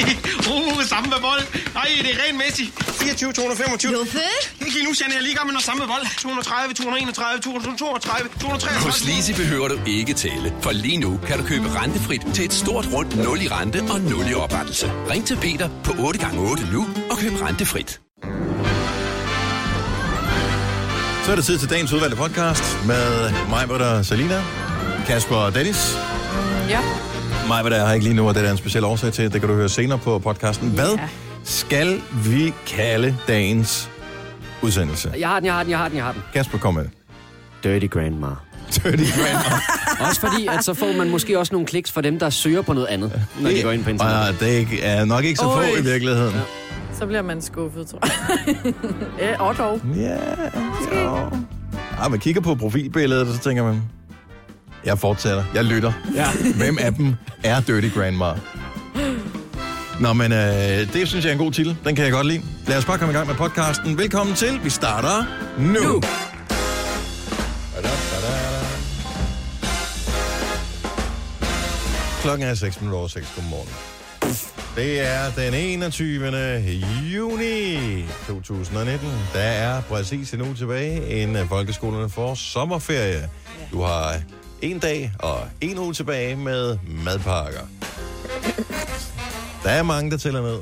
uh, samme med bold. Nej, det er ren Messi. 24, 225. Juffe? Ikke lige nu, Janne. Jeg er lige gang med noget samme med bold. 230, 231, 232, 233. Hos Lise behøver du ikke tælle, for lige nu kan du købe rentefrit til et stort rundt 0 i rente og 0 i oprettelse. Ring til Peter på 8x8 nu og køb rentefrit. Så er det tid til dagens udvalgte podcast med mig, der Salina, Kasper og Dennis. Ja. Mig, hvad der er her ikke lige nu, og det er der en speciel årsag til. Det kan du høre senere på podcasten. Hvad skal vi kalde dagens udsendelse? Jeg har den, jeg har den, jeg har den, jeg har den. Kasper, kom med. Dirty Grandma. Dirty Grandma. Også fordi, at så får man måske også nogle kliks for dem, der søger på noget andet, når de går ind på internettet. Og det er nok ikke så få Oj. i virkeligheden. Ja. Så bliver man skuffet, tror jeg. ja, og dog. Ja, så... Ah, man kigger på profilbilledet, og så tænker man, jeg fortsætter, jeg lytter. Ja. Hvem af dem er Dirty Grandma? Nå, men øh, det synes jeg er en god titel. Den kan jeg godt lide. Lad os bare komme i gang med podcasten. Velkommen til. Vi starter nu. nu. Klokken er 6 minutter over 6. Godmorgen. Det er den 21. juni 2019. Der er præcis en uge tilbage, inden folkeskolerne får sommerferie. Du har en dag og en uge tilbage med madpakker. Der er mange, der tæller ned.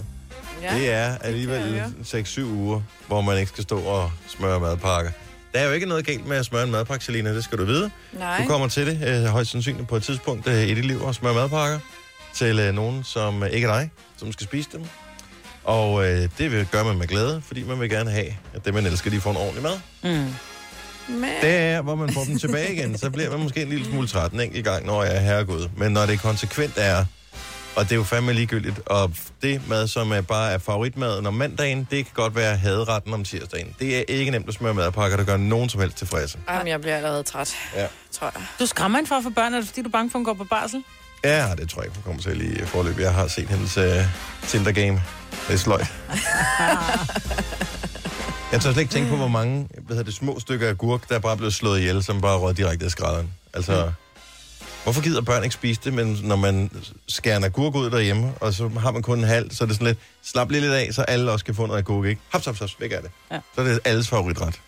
Ja. Det er alligevel høre. 6-7 uger, hvor man ikke skal stå og smøre madpakker. Der er jo ikke noget galt med at smøre en madpakke, Selina, det skal du vide. Nej. Du kommer til det øh, højst sandsynligt på et tidspunkt øh, i dit liv og smøre madpakker til øh, nogen, som øh, ikke er dig, som skal spise dem. Og øh, det vil gøre man med glæde, fordi man vil gerne have, at det, man elsker, de får en ordentlig mad. Men, Det er, hvor man får dem tilbage igen, så bliver man måske en lille smule træt en enkelt gang, når jeg er herregud. Men når det konsekvent er, og det er jo fandme ligegyldigt, og det mad, som er bare er favoritmaden om mandagen, det kan godt være haderetten om tirsdagen. Det er ikke nemt at smøre madpakker, der gør nogen som helst tilfredse. Jamen, jeg bliver allerede træt, Ja. tror jeg. Du skræmmer hende for at få børn, er det fordi, du er bange for, at hun går på barsel? Ja, det tror jeg ikke, hun kommer til i forløb. Jeg har set hendes uh, Tinder-game. Det er sløjt. jeg tør slet ikke tænke på, hvor mange hvad hedder det, små stykker af gurk, der er bare blevet slået ihjel, som bare rød direkte af skrædderen. Altså, hvorfor gider børn ikke spise det, men når man skærer en agurk ud derhjemme, og så har man kun en halv, så er det sådan lidt, slap lige lidt af, så alle også kan få noget agurk, ikke? Haps, haps, haps, væk af det. Ja. Så er det alles favoritret.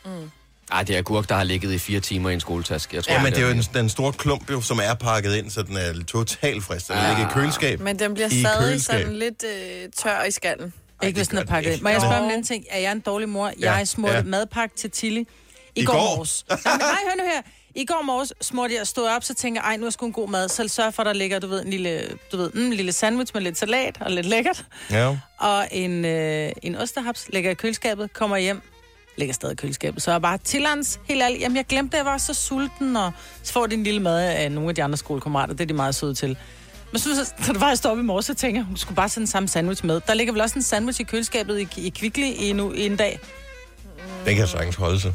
Ej, det er agurk, der har ligget i fire timer i en skoletaske. Jeg tror, Ja, men det er jo en, den store klump, jo, som er pakket ind, så den er totalt frisk. Den ligger i køleskab. Men den bliver stadig køleskab. sådan lidt øh, tør i skallen. Ej, Ikke hvis den er pakket. Må jeg spørge om en anden ting? Er jeg en dårlig mor? Ja. Jeg smurte Ja. madpakke til Tilly. I, I går, går? morges. Nej, men nej, hør nu her. I går morges smurte jeg, stod op, så tænker jeg, ej, nu er sgu en god mad. Så sørg for, at der ligger, du ved, en lille, du ved, mm, en lille sandwich med lidt salat og lidt lækkert. Ja. Og en, øh, en osterhaps ligger i køleskabet, kommer hjem, ligger stadig i køleskabet. Så jeg bare Tillans, helt ærligt, jamen jeg glemte, at jeg var så sulten, og så får de en lille mad af nogle af de andre skolekammerater, det er de meget søde til. Men så, så, det var, jeg stod op i morges, så tænker jeg, hun skulle bare sende den samme sandwich med. Der ligger vel også en sandwich i køleskabet i, i Kvickly i, nu, i en dag. Den kan sagtens holde sig.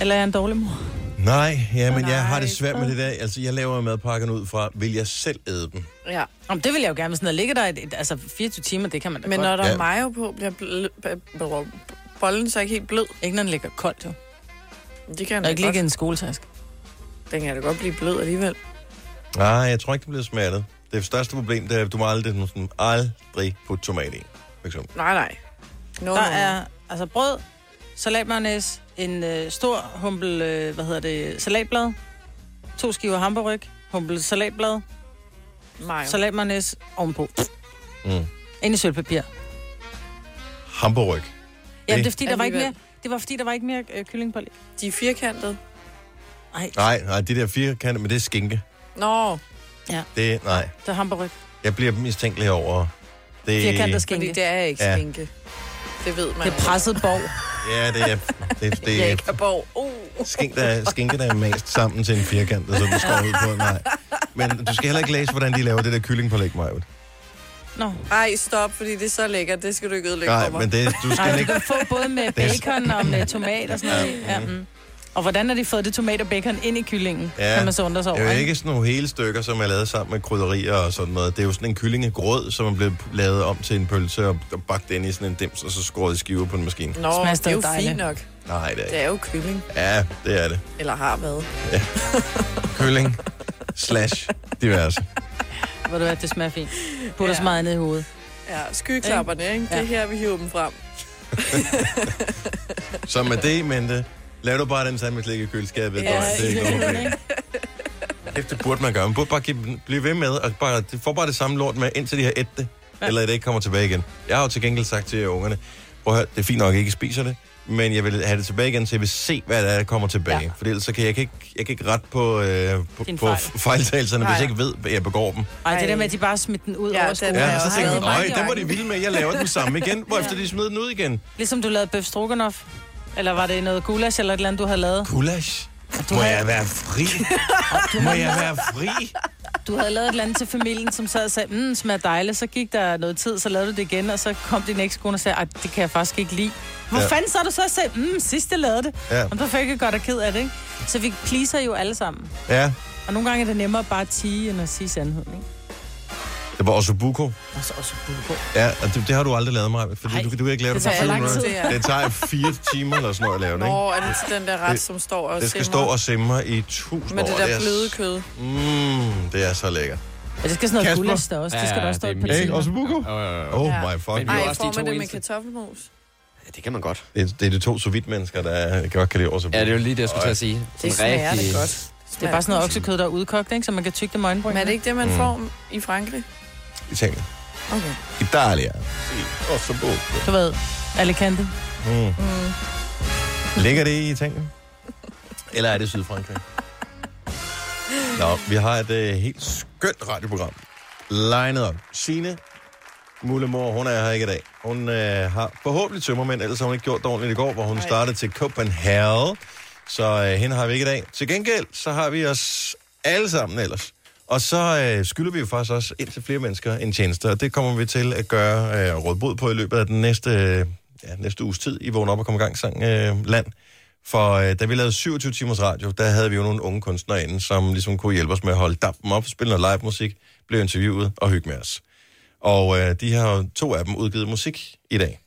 Eller er jeg en dårlig mor? Nej, ja, men jeg har det svært med det der. Altså, jeg laver madpakkerne ud fra, vil jeg selv æde dem? Ja. Jamen, det vil jeg jo gerne, hvis der ligger der et, et, altså 24 timer, det kan man da Men godt. når der Ja. er mayo på, bliver bl- b- b- bollen så ikke helt blød. Ikke når den ligger koldt, jo. Det kan den ikke ligge ligger i en skoletask. Den kan da godt blive blød alligevel. Nej, jeg tror ikke, det bliver smattet. Det største problem, det er, at du må aldrig, sådan, aldrig putte tomat i, for eksempel. Nej, nej. No, Der no, no. er altså brød, salatmayonnaise, en øh, stor humpel, øh, hvad hedder det, salatblad, to skiver hamburg, humpel salatblad, Mayo. salatmayonnaise ovenpå. Mm. Ind i sølvpapir. Hamburg. Jamen, det, er fordi, der var ikke mere, det var fordi, der var ikke mere øh, kylling på. De er firkantede. Nej, Nej, nej, de der fire kanter, men det er skinke. Nå, Det, nej, det er hamburg. jeg bliver mistænkelig over... Det, Firkantet fordi skinke. det er ikke Ja. skinke. Det ved man. Det er presset borg. Ja, det er... Det, det er Jægerborg. Uh. skink, der, skinke, der er mast sammen til en firkant, så du skår ud på. Nej. Men du skal heller ikke læse, hvordan de laver det der kyllingpålæg, Maja. Nå. Ej, stop, fordi det er så lækkert. Det skal du ikke ødelægge Nej, for mig. men det, du Nej, skal du ikke... kan få både med bacon og med tomat og sådan noget. Ja, mm. Og hvordan har de fået det tomat og bacon ind i kyllingen? Ja. Kan man så undre sig Det over, er jo ikke sådan nogle hele stykker, som er lavet sammen med krydderier og sådan noget. Det er jo sådan en kyllingegrød, som er blevet lavet om til en pølse og og bagt ind i sådan en dims, og så skåret i skiver på en maskine. Nå, Smager det er jo dejligt. fint nok. Nej, det er Det ikke. er jo kylling. Ja, det er det. Eller har været. Kylling slash diverse. Ved du det smager fint. Putter ja. så meget ned i hovedet. Ja, skyklapperne, ikke? Det er Ja. her, vi hiver dem frem. Så med det, mente, lav du bare den sandwich ligge i køleskabet. Ja, Ja, det er ikke? Kæft, det burde man gøre. Man burde bare give, blive ved med, og bare, det får bare det samme lort med, indtil de har et det, ja. eller det ikke kommer tilbage igen. Jeg har jo til gengæld sagt til ungerne, prøv at høre, det er fint nok, at I ikke spiser det, men jeg vil have det tilbage igen, så jeg vil se, hvad der er, der kommer tilbage. Ja. Ja. For ellers så kan jeg, ikke, jeg kan ikke rette på, øh, på, Din på fejl. fejltagelserne, hvis Nej. jeg ikke ved, at jeg begår dem. Ej, det der med, at de bare smidt den ud Ja, over skolen. er Ja, jeg så tænker øj, i den var de vilde med, jeg laver den samme igen, hvorefter de smed den ud igen. Ligesom du lavede bøf stroganoff. Eller var det noget gulasch eller et eller andet, du havde lavet? Gulasch. Du Må havde- jeg være fri? Må jeg være fri? Du havde lavet et eller andet til familien, som sad og sagde, mm, smager dejligt. Så gik der noget tid, så lavede du det igen, og så kom din ekskone og sagde, at det kan jeg faktisk ikke lide. Hvor Ja. fanden så du så og sagde, mm, sidst jeg lavede det? Ja. Og så fik jeg godt og ked af det, ikke? Så vi pleaser jo alle sammen. Ja, Og nogle gange er det nemmere bare at tige, end at sige sandheden, ikke? Det var også buko. Og så også bulgur. Ja, og det, det har du aldrig lavet mig, fordi Ej, du, du kan ikke lave det, det på tager fire lang minutter. tid, ja. Det tager fire timer eller sådan noget at lave det, ikke? Nå, er det til den der ret, Det- som står og Det skal simrer? stå og simre i tusind Med det år. der er bløde s- kød. Mm, det er så lækkert. Ja, det skal sådan noget gulasch der også. Det skal der også stå det et er par mit- Hey, timer. også buko? Øh, Oh Ja. my fuck. Men vi Ej, også får man det med eneste. kartoffelmos? Ja, det kan man godt. Det, er- det er de to sous mennesker, der godt kan lide også Ja, det er jo lige det, jeg skulle til at sige. Det Sådan smager rigtig- det godt. Det er bare sådan noget oksekød, der er udkogt, ikke? Så man kan tygge det med øjenbryn. Men er det ikke det, man Mm. får i Frankrig? Italien. Okay. Italia. Si, også buko. Du ved, Alicante. Mm. Mm. Ligger det i Italien? Eller er det Sydfrankrig? Nå, vi har et uh, helt skønt radioprogram. Legnet op. Signe Mullemor, hun er her ikke i dag. Hun uh, har forhåbentlig tømmermænd, ellers har hun ikke gjort det ordentligt i går, hvor hun Nej. startede til Copenhagen. Så uh, hende har vi ikke i dag. Til gengæld, så har vi os alle sammen ellers. Og så uh, skylder vi jo faktisk også ind til flere mennesker en tjeneste, og det kommer vi til at gøre uh, råd på i løbet af den næste, uh, ja, næste uges tid i Vågen op og komme i gang sang uh, land. For øh, da vi lavede 27 timers radio, der havde vi jo nogle unge kunstnere inde, som ligesom kunne hjælpe os med at holde dampen op, spille noget live musik, blive interviewet og hygge med os. Og øh, de har to af dem udgivet musik i dag.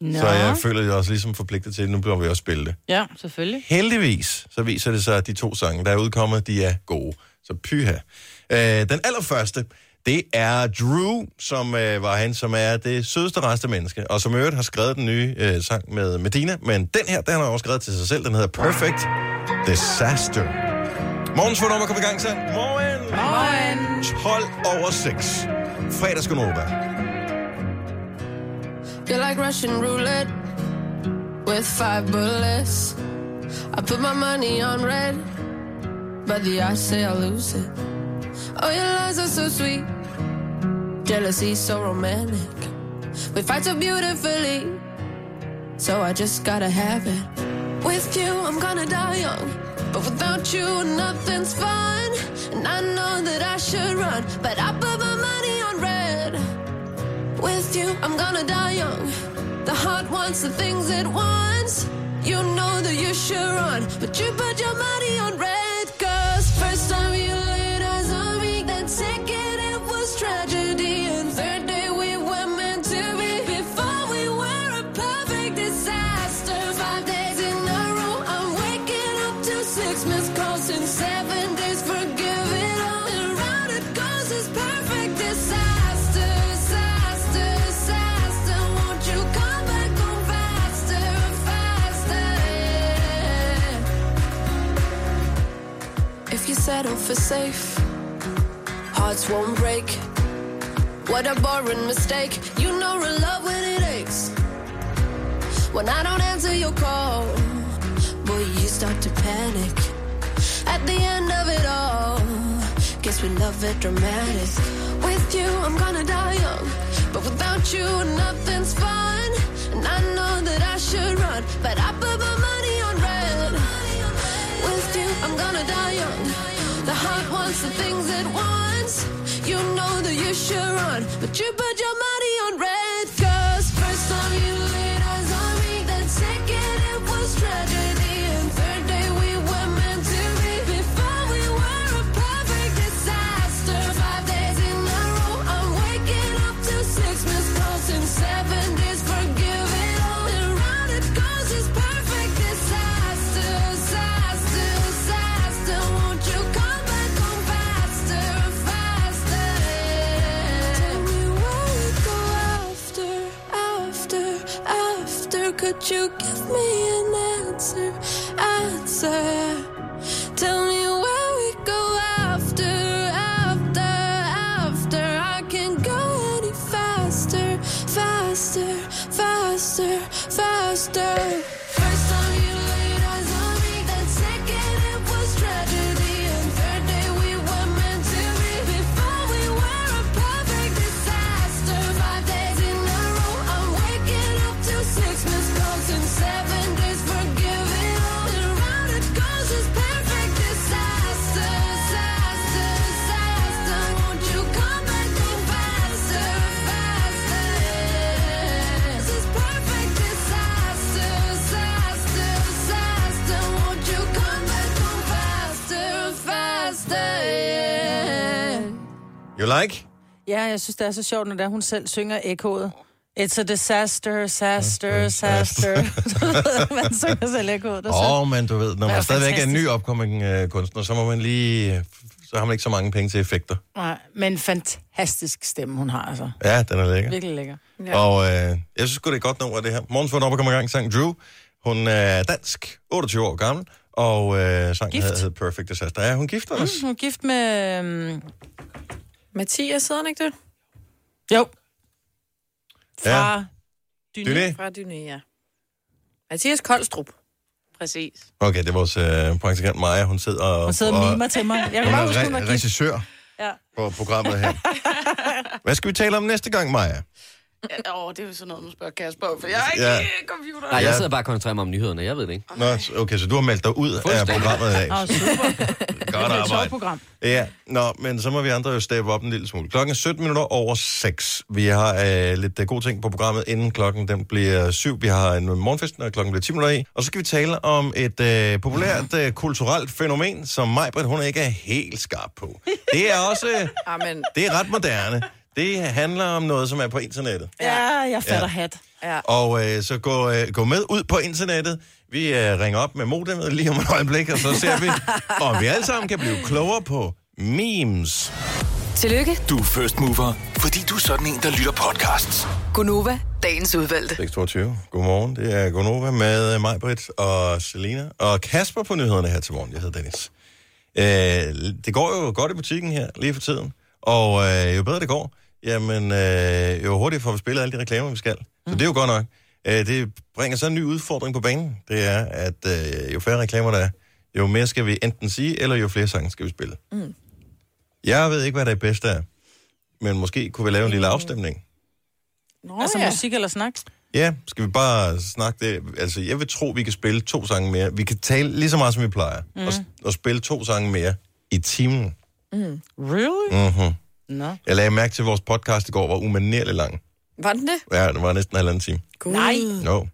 Nå. Så jeg føler jeg også ligesom forpligtet til, at nu bliver vi også spille det. Ja, selvfølgelig. Heldigvis, så viser det sig, at de to sange, der er udkommet, de er gode. Så pyha. Øh, den allerførste, det er Drew, som øh, var han, som er det sødeste reste menneske, og som i øvrigt har skrevet den nye øh, sang med Medina, men den her, den har han også skrevet til sig selv, den hedder Perfect Disaster. Morgens for at komme i gang, så. Morgen! Morgen. 12 over 6. Fredagsgonova. You're like Russian roulette with five bullets. I put my money on red, but the odds say I'll lose it. Oh, your lies are so sweet, jealousy so romantic. We fight so beautifully, so I just gotta have it. With you, I'm gonna die young, but without you, nothing's fun. And I know that I should run, but I put my money on red. With you, I'm gonna die young. The heart wants the things it wants. You know that you should run, but you put your money on red. You settle for safe, hearts won't break. What a boring mistake. You know real love when it aches. When I don't answer your call, boy, you start to panic. At the end of it all, guess we love it dramatic. With you, I'm gonna die young, but without you, nothing's fun. And I know that I should run, but I put my young. The heart wants the things it wants. You know that you should run, but you put your could you give me an answer? Answer. Like? Ja, jeg synes, det er så sjovt, når der hun selv synger ekkoet. It's a disaster, disaster, disaster. man synger selv ekkoet. Det er Åh, så... oh, men du ved, når man stadigvæk er en ny fantastisk. opkommende øh, kunstner, så må man lige... Så har man ikke så mange penge til effekter. Nej, men fantastisk stemme, hun har altså. Ja, den er lækker. Virkelig lækker. Ja. Og øh, jeg synes sgu, det er et godt nummer, det her. Morgens vågn op og kommer i gang, sang Drew. Hun er dansk, 28 år gammel, og øh, sangen Gift. hedder hed Perfect Disaster. Ja, hun er gift også. Hun er gift med... øhm, Mathias, hedder han ikke det? Jo. Ja. Fra... Det er det. Fra Dyné, ja. Mathias Koldstrup. Præcis. Okay, det er vores øh, praktikant Maja. Hun sidder og... Hun sidder og mimer til mig. Jeg kan Hun bare er huske, hun gift. regissør Ja. på programmet her. Hvad skal vi tale om næste gang, Maja? Åh, oh, det er jo sådan noget, man spørger Kasper for jeg er ikke Ja. computer. Nej, jeg sidder bare og koncentrerer mig om nyhederne. Jeg ved det ikke. Nå, okay, så du har meldt dig ud af programmet i dag. Åh, super. Godt Det er arbejde. program. Ja, nå, men så må vi andre jo steppe op en lille smule. Klokken er 17 minutter over 6. Vi har øh, lidt øh, gode ting på programmet, inden klokken den bliver 7. Vi har en morgenfest, når klokken bliver 10 minutter i. Og så skal vi tale om et øh, populært øh, kulturelt fænomen, som Majbert, hun ikke er helt skarp på. Det er også, øh, Amen. det er ret moderne. Det handler om noget, som er på internettet. Ja, jeg fatter Ja. hat. Ja. Og øh, så gå, øh, gå med ud på internettet. Vi øh, ringer op med modemet lige om et øjeblik, og så ser vi, om vi alle sammen kan blive klogere på memes. Tillykke, Du er first mover, fordi du er sådan en, der lytter podcasts. Gunova, dagens udvalgte. 622. Godmorgen. Det er Gonova med øh, mig, Britt og Selina. Og Kasper på nyhederne her til morgen. Jeg hedder Dennis. Øh, det går jo godt i butikken her lige for tiden. Og øh, jo bedre det går, jamen øh, jo hurtigere får vi spillet alle de reklamer, vi skal. Så det er jo godt nok. Øh, det bringer så en ny udfordring på banen. Det er, at øh, jo færre reklamer der er, jo mere skal vi enten sige, eller jo flere sange skal vi spille. Mm. Jeg ved ikke, hvad der er bedst af, men måske kunne vi lave en lille afstemning. Nå, Altså ja. musik eller snak? Ja, skal vi bare snakke det? Altså, jeg vil tro, vi kan spille to sange mere. Vi kan tale lige så meget, som vi plejer. Mm. Og, og spille to sange mere i timen. Really? Mm-hmm. Nå. Jeg lagde mærke til, at vores podcast i går var umanerligt lang. Var den det? Ja, det var næsten en halvanden time. God. Nej. No.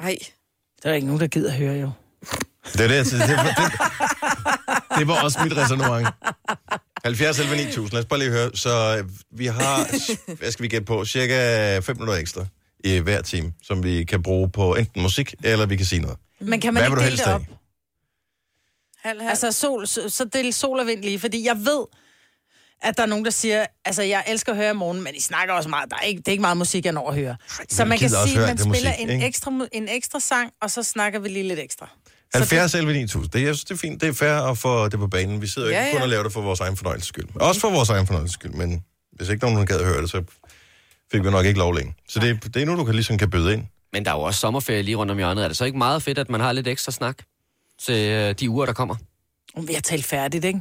Ej. Der er ikke nogen, der gider høre jo. Det, er det, altså, det, det, det, det var også mit resonemang. 70 11 9000. Lad os bare lige høre. Så øh, vi har, hvad skal vi gætte på, cirka 5 minutter ekstra i hver time, som vi kan bruge på enten musik, eller vi kan sige noget. Men kan man Hvad ikke dele det op? Halv, halv. Altså, sol, så, så del sol og vind lige, fordi jeg ved, at der er nogen, der siger, altså, jeg elsker at høre i morgen, men I snakker også meget. Der er ikke, det er ikke meget musik, jeg når at høre. Så man kan sige, at man spiller musik, en, ikke? ekstra, en ekstra sang, og så snakker vi lige lidt ekstra. Så 70 11 9000. Det, jeg synes, det er fint. Det er fair at få det på banen. Vi sidder jo Ja, ikke kun ja. og laver det for vores egen fornøjelses skyld. Også for vores egen fornøjelses skyld, men hvis ikke nogen gad at høre det, så fik vi nok ikke lov længe. Så det, det er nu, du kan ligesom kan byde ind. Men der er jo også sommerferie lige rundt om hjørnet. Er det så ikke meget fedt, at man har lidt ekstra snak til øh, de uger, der kommer? Om vi har talt færdigt, ikke?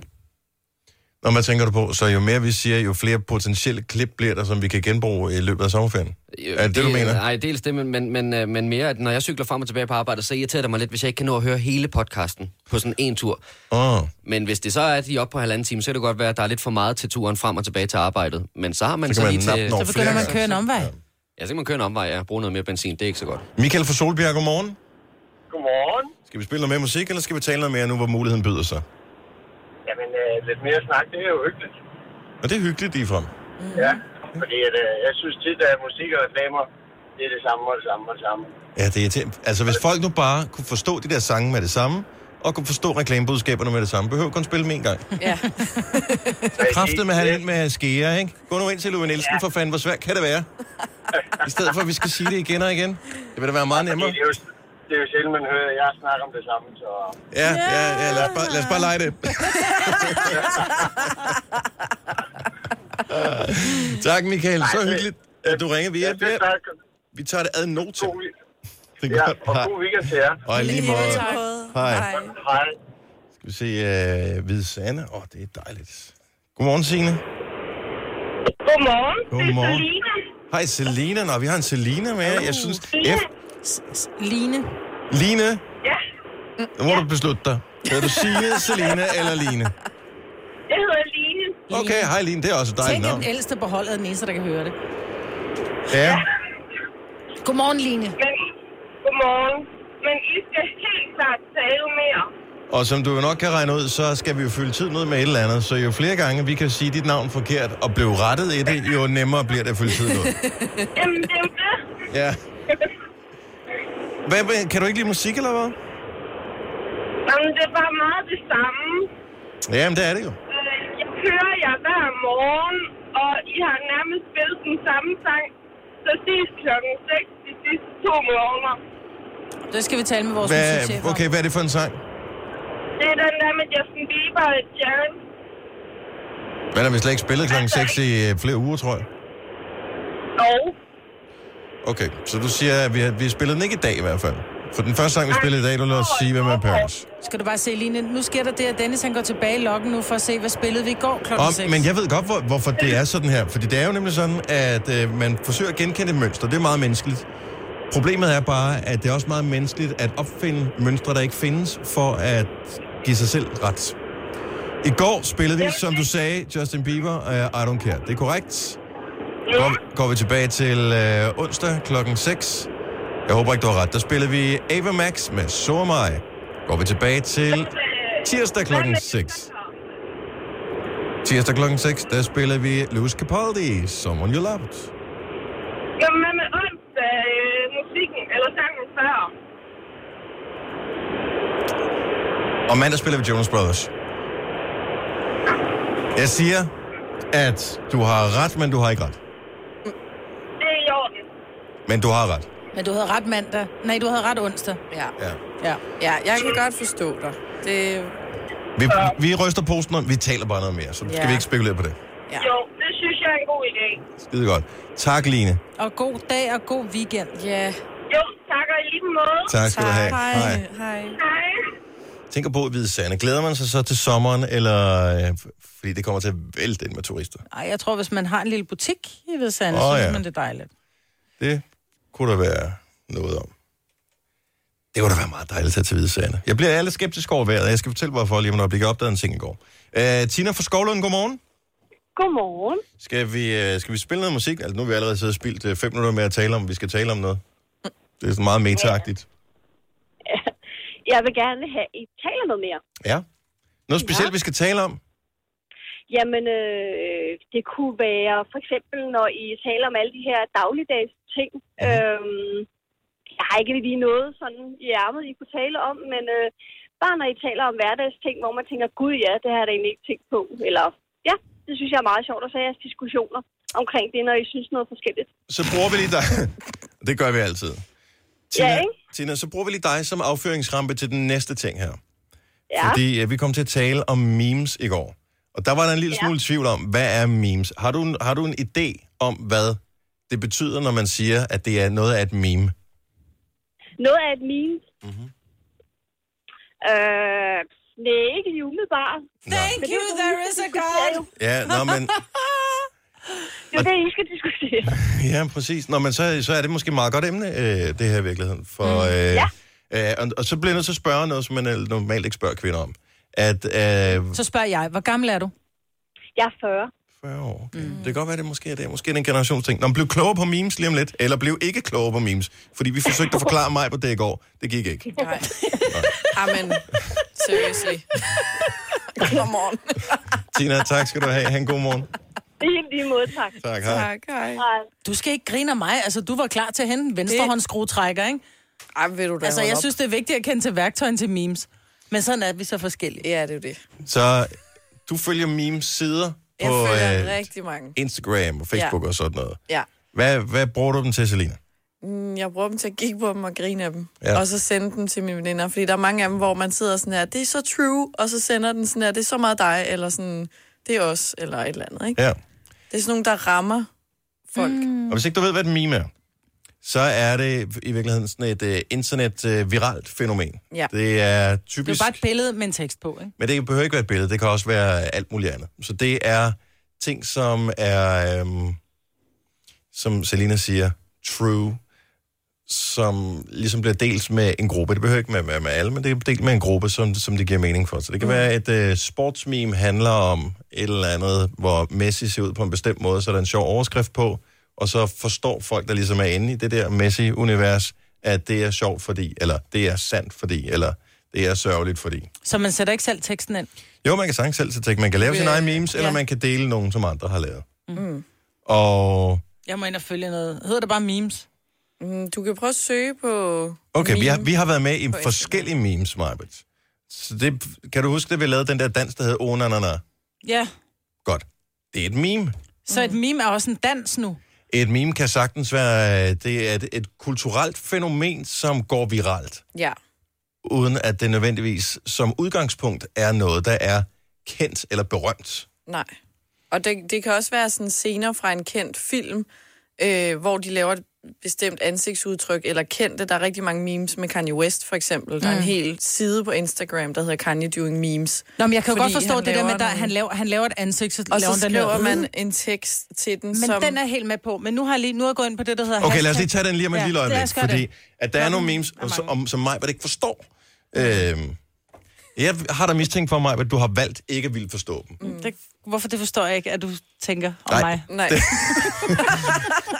Når man tænker du på, så jo mere vi siger, jo flere potentielle klip bliver der, som vi kan genbruge i løbet af sommerferien. Er det det, du mener? Nej, dels det, men, men, men, øh, men mere, at når jeg cykler frem og tilbage på arbejde, så irriterer det mig lidt, hvis jeg ikke kan nå at høre hele podcasten på sådan en tur. Åh, Men hvis det så er, at de er oppe på halvanden time, så kan det godt være, at der er lidt for meget til turen frem og tilbage til arbejdet. Men så har man Så så, lige man nappe til... Så begynder flere man at køre en omvej. Ja, så kan man køre en omvej, ja. Bruge noget mere benzin. Det er ikke så godt. Michael fra Solbjerg, godmorgen. Godmorgen. Skal vi spille noget mere musik, eller skal vi tale noget mere nu, hvor muligheden byder sig? Øh, lidt mere snak, det er jo hyggeligt. Og det er hyggeligt, de er frem. Ja, fordi at, øh, jeg synes tit, at musik og reklamer, det er det samme og det samme og det samme. Ja, det er til. Altså, hvis folk nu bare kunne forstå de der sange med det samme, og kunne forstå reklamebudskaberne med det samme, behøver kun spille dem en gang. Ja. Kræftet med lidt med skære, ikke? Gå nu ind til Louis Nielsen, for fanden, hvor svært kan det være? I stedet for, at vi skal sige det igen og igen. Det vil da være meget nemmere. Det er jo, man hører jeg snakker om det samme, så... Ja, ja, ja lad, os bare, lad os bare lege det. tak, Michael. Så hyggeligt, at du ringer. Vi, er, vi, er, vi tager det ad notam. Det er Ja, godt. og Hej. god weekend til jer. Og i lige måde. Hej. Hej. Skal vi se, uh, Hvide Sande. Åh, oh, det er dejligt. Godmorgen, Signe. Godmorgen. Godmorgen. Det er Selina. Hej, Selina. Nå, vi har en Selina med. Jeg synes... F... Line. Line, Ja, nu må du beslutte dig. Er du Signe, Selina eller Line? jeg hedder Line. Okay, hej Line. Det er også et dejligt Tænk, navn. den ældste på holdet er den eneste, der kan høre det. Ja. Godmorgen, Line. Men, godmorgen. Men I skal helt klart tale mere. Og som du jo nok kan regne ud, så skal vi jo fylde tiden ud med et eller andet. Så jo flere gange vi kan sige dit navn forkert og blive rettet i det, jo nemmere bliver det at fylde tiden ud. Jamen, det er jo det. Ja. Hvad, hvad- kan du ikke lide musik, eller hvad? Jamen, det er bare meget det samme. Jamen, det er det jo. Øh, Jeg hører jer hver morgen, og I har nærmest spillet den samme sang. Så sidst klokken 6 de sidste to måneder. Det skal vi tale med vores Hvad, musikchef om. okay, hvad er det for en sang? Det er den der med Justin Bieber og Jaron. Hvad har vi slet ikke spillet klokken 6 i øh, flere uger, tror jeg? Og Okay, så du siger, at vi har, vi har spillet den ikke i dag i hvert fald. For den første sang, vi spillede i dag, du lå os sige, hvem er Paris. Skal du bare se, Line, nu sker der det, at Dennis han går tilbage i loggen nu for at se, hvad spillede vi i går klokken Om, 6. men jeg ved godt, hvor, hvorfor det er sådan her. Fordi det er jo nemlig sådan, at øh, man forsøger at genkende et mønster. Det er meget menneskeligt. Problemet er bare, at det er også meget menneskeligt at opfinde mønstre, der ikke findes, for at give sig selv ret. I går spillede vi, som du sagde, Justin Bieber, uh, I Don't Care. Det er korrekt. Går, går vi tilbage til øh, onsdag klokken 6. Jeg håber ikke, du har ret. Der spillede vi Ava Max med So Am I. Går vi tilbage til tirsdag klokken 6. Tirsdag klokken 6, der spillede vi Louis Capaldi, Someone You Loved. Jamen, hvad med onsdag øh, musikken, eller sangen før? Og mandag spiller vi Jonas Brothers. Jeg siger, at du har ret, men du har ikke ret. Det er i orden. Men du har ret. Men du havde ret mandag. Nej, du havde ret onsdag. Ja. Ja. Ja. ja, jeg kan godt forstå dig. Det, Vi, vi ryster posten, og vi taler bare noget mere, så skal Ja. vi ikke spekulere på det. ja. Jo, det synes jeg er en god idé. Skide godt. Tak, Line. Og god dag og god weekend. Ja. Jo, tak og i lige måde. Tak skal du have. Hej. Hej. Hej. Hej. Tænker på Hvide Sande. Glæder man sig så til sommeren, eller... Øh, fordi det kommer til at vælte ind med turister. Ej, jeg tror, hvis man har en lille butik i Hvidsande, Åh, oh, så synes ja. man, det er dejligt. Det kunne der være noget om. Det kunne da være meget dejligt at tage til Hvide Sande. Jeg bliver alle skeptisk over vejret, og jeg skal fortælle, hvorfor lige om et øjeblik. Jeg opdagede en ting i går. Uh, Tina fra Skovlund, godmorgen. Godmorgen. Skal vi, uh, skal vi spille noget musik? Altså, nu har vi allerede siddet og spildt uh, fem minutter med at tale om, vi skal tale om noget. Det er sådan meget meta-agtigt. Jeg vil gerne have, at I taler noget mere. Ja. Noget specielt, vi skal tale om? Jamen, øh, det kunne være for eksempel, når I taler om alle de her dagligdags ting. Mhm. Øhm, jeg har ikke lige noget sådan i ærmet, I kunne tale om, men øh, bare når I taler om hverdagsting, hvor man tænker, gud ja, det har jeg da egentlig ikke tænkt på. Eller ja, det synes jeg er meget sjovt at se jeres diskussioner omkring det, når I synes noget forskelligt. Så bruger vi lige dig. det gør vi altid. Tina, Ja, ikke? Tina, så bruger vi lige dig som afføringsrampe til den næste ting her. Ja. Fordi uh, vi kom til at tale om memes i går. Og der var der en lille Ja. smule tvivl om, hvad er memes? Har du, en- har du en idé om, hvad det betyder, når man siger, at det er noget af et meme? Noget af et meme. Mhm. Mm-hmm. Øh, nej, ikke lige umiddelbart. Thank you, there is a God. Ja, nå, men, Det er det, I skal diskutere. ja, præcis. Nå, men så, så er det måske et meget godt emne, øh, det her i virkeligheden. For, mm. øh, Ja. øh, og, og så bliver jeg nødt til at spørge noget, som man øh, normalt ikke spørger kvinder om. At, øh, Så spørger jeg, hvor gammel er du? Jeg er 40. 40 år. Okay. Mm. Det kan godt være, det måske er det. Måske er det en generationsting. Når man blev klogere på memes lige om lidt, eller blev ikke klogere på memes. Fordi vi forsøgte at forklare mig på det i går. Det gik ikke. Nej. Amen. Seriously. Godmorgen. Tina, tak skal du have. Ha' en god morgen. Det er helt lige måde, tak. Tak, hej. Tak, hej. Hej. Du skal ikke grine af mig. Altså, du var klar til at hente en venstrehåndsskruetrækker, ikke? Ej, vil du da Altså, jeg op? synes, det er vigtigt at kende til værktøjen til memes. Men sådan er vi så forskellige. Ja, det er jo det. Så du følger memes-sider Jeg på følger øh, rigtig mange. Instagram og Facebook ja. og sådan noget. Ja. Hvad, hvad bruger du dem til, Selina? Mm, Jeg bruger dem til at kigge på dem og grine af dem. Ja. Ja. Og så sende dem til mine veninder. Fordi der er mange af dem, hvor man sidder sådan her, det er så true, og så sender den sådan her, det er så meget dig, eller sådan, det er os, eller et eller andet, ikke? Ja. Det er sådan nogle, der rammer folk. Mm. Og hvis ikke du ved, hvad den meme er, så er det i virkeligheden sådan et uh, internet-viralt fænomen. Ja. Det er Det er typisk... bare et billede med en tekst på, ikke? Men det behøver ikke være et billede, det kan også være alt muligt andet. Så det er ting, som er, øhm, som Selina siger, true, som ligesom bliver delt med en gruppe. Det behøver ikke med, med, med alle, men det er delt med en gruppe, som, som det giver mening for. Så det kan mm. være, et øh, sportsmeme handler om et eller andet, hvor Messi ser ud på en bestemt måde, så er der en sjov overskrift på, og så forstår folk, der ligesom er inde i det der Messi-univers, at det er sjovt fordi, eller det er sandt fordi, eller det er sørgeligt fordi. Så man sætter ikke selv teksten ind. Jo, man kan sagtens selv til tekst. Man kan lave sine Øh, egne memes, eller ja. man kan dele nogen, som andre har lavet. Mm. Og Jeg må ind og følge noget. Hedder det bare memes? Mm, du kan prøve at søge på... okay, vi har, vi har været med i på forskellige memes, Marbet. Så det, kan du huske, at vi lavede den der dans, der hed Oh, na, na, na. Ja. Godt. Det er et meme. Så et meme er også en dans nu. Et meme kan sagtens være det er et, et kulturelt fænomen, som går viralt, Ja. uden at det nødvendigvis som udgangspunkt er noget, der er kendt eller berømt. Nej. Og det, det kan også være sådan scener fra en kendt film, øh, hvor de laver et bestemt ansigtsudtryk, eller kendte. Der er rigtig mange memes med Kanye West, for eksempel. Der er en Mm. hel side på Instagram, der hedder Kanye Doing Memes. Nå, men jeg kan jo godt forstå det der med, at han, laver, han laver et ansigt, så Og laver så han den skriver man en tekst til den, Men som... den er helt med på. Men nu har jeg lige nu er jeg gået ind på det, der hedder Okay, lad os lige tage den lige om et Ja, lille øjeblik, fordi det. at der er nogle memes, som, om, som mig, hvad det ikke forstår. Øhm, jeg har da mistænkt for mig, at du har valgt ikke at ville forstå dem. Mm. Det, hvorfor det forstår jeg ikke, at du tænker om Nej. mig? Nej.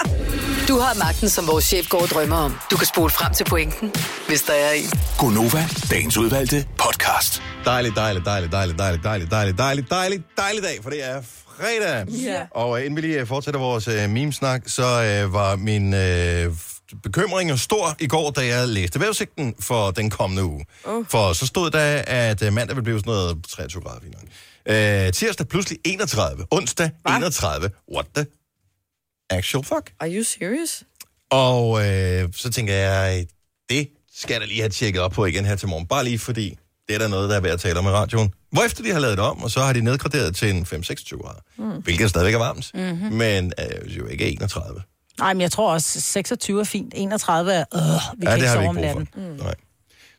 Du har magten, som vores chef går og drømmer om. Du kan spole frem til pointen, hvis der er en. Gonova, dagens udvalgte podcast. Dejligt, dejligt, dejligt, dejligt, dejligt, dejligt, dejligt, dejligt, dejligt, dejlig dag, for det er fredag. Ja. Og uh, inden vi lige øh, fortsætter vores uh, memesnak, så uh, var min uh, bekymring stor i går, da jeg læste vejrudsigten for den kommende uge. Uh. For så stod der, at uh, mandag ville blive sådan noget 23 grader. Uh, tirsdag pludselig 31. Onsdag 31. What the actual fuck? Are you serious? Og øh, så tænker jeg, det skal jeg da lige have tjekket op på igen her til morgen. Bare lige fordi, det er der noget, der er værd at tale om i radioen. Hvorefter de har lavet det om, og så har de nedgraderet til en 5-26 grader. Mm. Hvilket stadigvæk er varmt, Mhm. men øh, jo ikke 31. Nej, men jeg tror også, 26 er fint. 31 er, øh, vi Ja, kan det ikke sove om natten. for. Nej.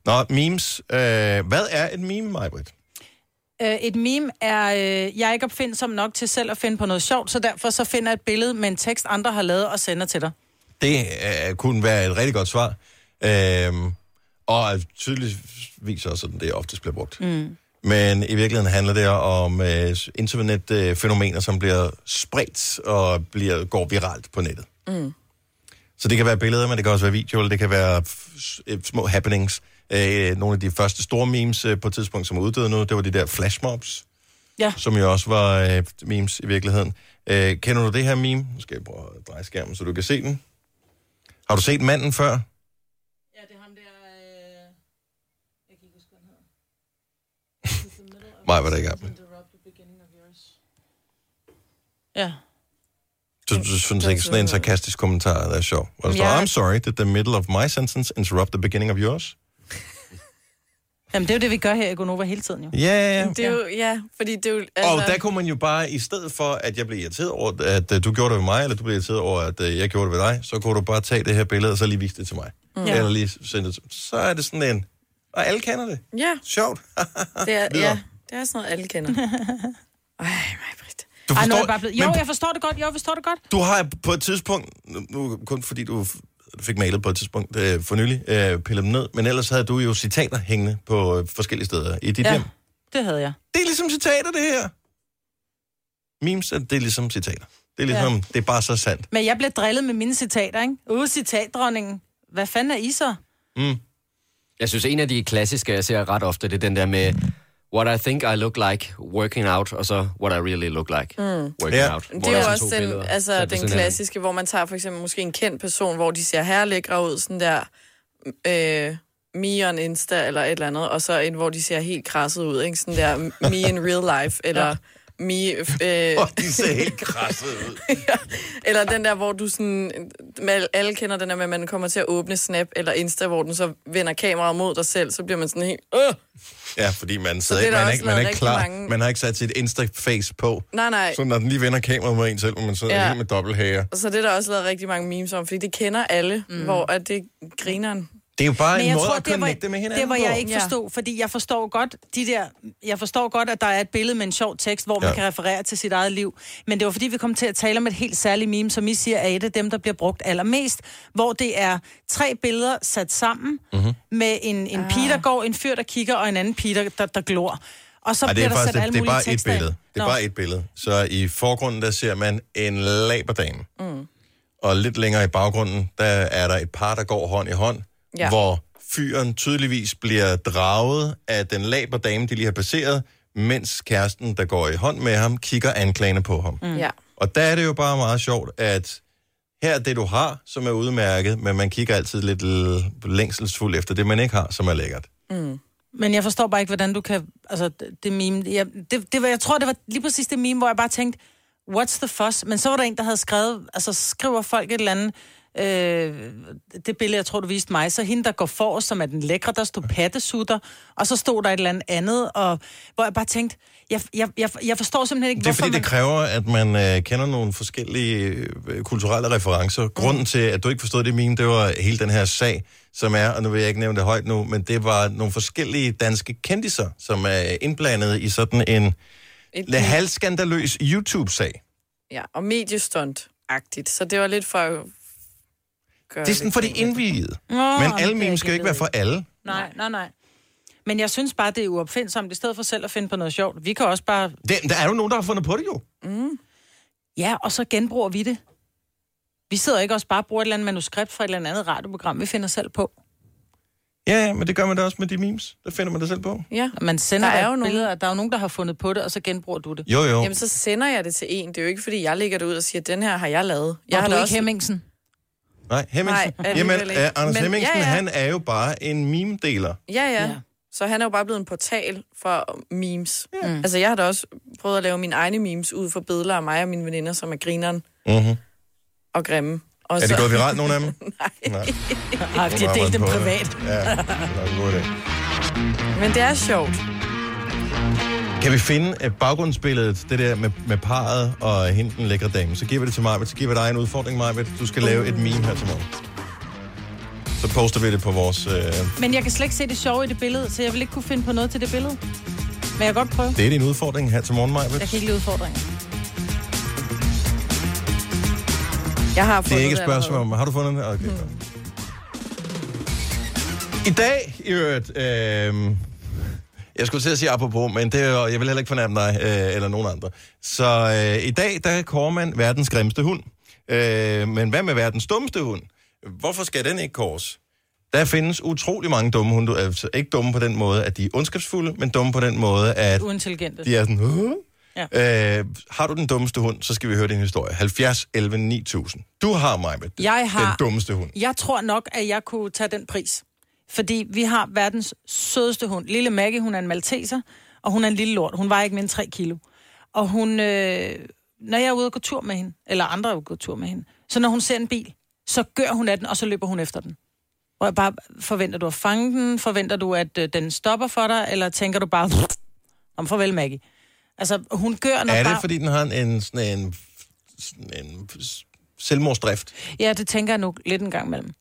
Nå, memes. Øh, hvad er et meme, Majbrit? Øh, et meme er, øh, jeg er ikke opfindsom nok til selv at finde på noget sjovt, så derfor så finder jeg et billede med en tekst, andre har lavet og sender til dig. Det øh, kunne være et rigtig godt svar. Øh, og tydeligvis også, sådan det oftest bliver brugt. Mm. Men i virkeligheden handler det om øh, internetfænomener, som bliver spredt og bliver, går viralt på nettet. Mm. Så det kan være billeder, men det kan også være videoer, det kan være små happenings. Øh, nogle af de første store memes øh, på et tidspunkt, som er uddøde nu, det var de der flashmobs, Ja. som jo også var øh, memes i virkeligheden. Øh, kender du det her meme? Nu skal jeg prøve at dreje skærmen, så du kan se den. Har du set manden før? Nej, var det ikke med. Ja. Du, du synes ikke sådan en sarkastisk kommentar, der er sjov. Hvor der står, Ja. I'm sorry, did the middle of my sentence interrupt the beginning of yours? Jamen, det er jo det, vi gør her i Gonova hele tiden, jo. Ja, ja, ja. Det er jo, ja, fordi det er jo... Altså... Og der kunne man jo bare, i stedet for, at jeg blev irriteret over, at uh, du gjorde det ved mig, eller du blev irriteret over, at uh, jeg gjorde det ved dig, så kunne du bare tage det her billede, og så lige vise det til mig. Mm. Ja. Eller lige sende det til Så er det sådan en... Og alle kender det. Ja. Sjovt. Det er, ja, det er sådan noget, alle kender. Du Ej, nu er forstår, jeg bare blevet... Jo, men jeg forstår det godt. Jo, jeg forstår det godt. du har på et tidspunkt, nu- kun fordi du fik malet på et tidspunkt øh, for nylig, øh, pillet dem ned, men ellers havde du jo citater hængende på øh, forskellige steder i dit Ja. hjem. Det havde jeg. Det er ligesom citater, det her. Memes, det er ligesom citater. Det er ligesom, Ja. det er bare så sandt. Men jeg blev drillet med mine citater, ikke? Uh, citatdronningen. Hvad fanden er I så? Mm. Jeg synes, en af de klassiske, jeg ser ret ofte, det er den der med, what I think I look like working out, og så what I really look like Mm. working Ja. out. Det er jo også den, billeder altså, den klassiske, hvor man tager for eksempel måske en kendt person, hvor de ser herrelækre ud, sådan der øh, me on Insta eller et eller andet, og så en, hvor de ser helt krasset ud, ikke? Sådan der me in real life, eller Mi, øh, Oh, de ser helt krasset ud. eller den der, hvor du sådan... Med, alle kender den der med, at man kommer til at åbne Snap eller Insta, hvor den så vender kameraet mod dig selv, så bliver man sådan helt... Øh! Ja, fordi man, Så sidder er ikke, man, er ikke, man er ikke klar. mange- Man har ikke sat sit Insta-face på. Nej, nej. Så når den lige vender kameraet mod en selv, og man sidder Ja. helt med dobbelthager. Så det er der også lavet rigtig mange memes om, fordi det kender alle, mm. hvor at det grineren. Det er jo bare Men en jeg måde tror, at det var, connecte med hinanden det var jeg ikke forstod, fordi jeg forstår godt de der, jeg forstår godt, at der er et billede med en sjov tekst, hvor man Ja. kan referere til sit eget liv. Men det var fordi, vi kom til at tale om et helt særligt meme, som I siger er et af dem, der bliver brugt allermest, hvor det er tre billeder sat sammen Mhm. med en, en pige, der går, en fyr, der kigger, og en anden pige, der, der, der glor. Og så Ej, det bliver er der faktisk sat det, alle det er bare et billede. ind. Det er Nå. bare et billede. Så i forgrunden, der ser man en laberdame. Mm. Og lidt længere i baggrunden, der er der et par, der går hånd i hånd, Ja. hvor fyren tydeligvis bliver draget af den laberdame, de lige har passeret, mens kæresten, der går i hånd med ham, kigger anklagende på ham. Mm. Ja. Og der er det jo bare meget sjovt, at her er det, du har, som er udmærket, men man kigger altid lidt længselsfuldt efter det, man ikke har, som er lækkert. Mm. Men jeg forstår bare ikke, hvordan du kan... Altså, det, det meme... Jeg, det, det var, jeg tror, det var lige præcis det meme, hvor jeg bare tænkte, what's the fuss? Men så var der en, der havde skrevet... Altså, skriver folk et eller andet... Øh, det billede, jeg tror, du viste mig, så hende, der går for, som er den lækre, der stod pattesutter, og så stod der et eller andet andet, og hvor jeg bare tænkte, jeg, jeg, jeg, jeg forstår simpelthen ikke, Det er fordi, man... det kræver, at man øh, kender nogle forskellige øh, kulturelle referencer. Grunden til, at du ikke forstod det meme, det var hele den her sag, som er, og nu vil jeg ikke nævne det højt nu, men det var nogle forskellige danske kendiser, som er indblandet i sådan en Et- halvskandaløs YouTube-sag. Ja, og mediestunt-agtigt. Så det var lidt for... gøre Det er sådan for de indvidede. Nå, Men alle memes skal jo ikke være for alle. Nej, nej, nej. Men jeg synes bare, det er uopfindsomt, i stedet for selv at finde på noget sjovt. Vi kan også bare... Det, der er jo nogen, der har fundet på det jo. Mm. Ja, og så genbruger vi det. Vi sidder ikke også bare og bruger et eller andet manuskript fra et eller andet radioprogram, vi finder selv på. Ja, ja, men det gør man da også med de memes. Der finder man det selv på. Ja. Man sender Der er jo nogen- billeder, der er jo nogen, der har fundet på det, og så genbruger du det. Jo, jo. Jamen, så sender jeg det til en. Det er jo ikke, fordi jeg lægger det ud og siger, den her har jeg lavet. Jeg Jeg har du er også... ikke Hemmingsen. Nej, Hemmingsen. Nej, Jamen, øh, Anders Men- Hemmingsen, ja, ja. han er jo bare en meme-deler. Ja, ja, Ja. ja. Så han er jo bare blevet en portal for memes. Mm. Altså, jeg har da også prøvet at lave mine egne memes ud for billeder af mig og mine veninder, som er grineren Mm-hmm. og grimme. Og Er det så- gået viralt, nogle af dem? Nej. Ej, de har delt dem privat. Ja, det er en god idé. Men det er sjovt. Kan vi finde et baggrundsbilledet, det der med, med parret og hende den lækre dame, så giver vi det til mig, så giver vi dig en udfordring, Maja. Du skal lave et meme her til morgen. Så poster vi det på vores... Øh, Men jeg kan slet ikke se det sjove i det billede, så jeg vil ikke kunne finde på noget til det billede. Men jeg kan godt prøve. det er din udfordring her til morgen, Maja. Jeg kan ikke lide udfordringer. Jeg har Det er fundet ikke et spørgsmål om... Har du fundet det? Okay. Mm. I dag, i øvrigt... Øh, jeg skulle til at sige apropos, men det er, jeg vil heller ikke fornærme dig øh, eller nogen andre. Så øh, i dag, der kårer man verdens grimmeste hund. Øh, men hvad med verdens dummeste hund? Hvorfor skal den ikke kåres? Der findes utrolig mange dumme hunde. Altså ikke dumme på den måde, at de er ondskabsfulde, men dumme på den måde, at Uintelligente. de er sådan... "Åh." Ja. Øh, har du den dummeste hund, så skal vi høre din historie. 70 11 9000. Du har mig med Jeg har- den dummeste hund. Jeg tror nok, at jeg kunne tage den pris. Fordi vi har verdens sødeste hund. Lille Maggie, hun er en malteser, og hun er en lille lort. Hun vejer ikke mere end 3 kilo. Og hun, øh, når jeg er ude og gå tur med hende, eller andre er ude og gå tur med hende, så når hun ser en bil, så gør hun af den, og så løber hun efter den. Og jeg bare, forventer du at fange den? Forventer du, at øh, den stopper for dig? Eller tænker du bare, om farvel Maggie? Altså, hun gør, når Er det, bare... fordi den har en, en, sådan en, sådan en selvmordsdrift? Ja, det tænker jeg nu lidt en gang imellem.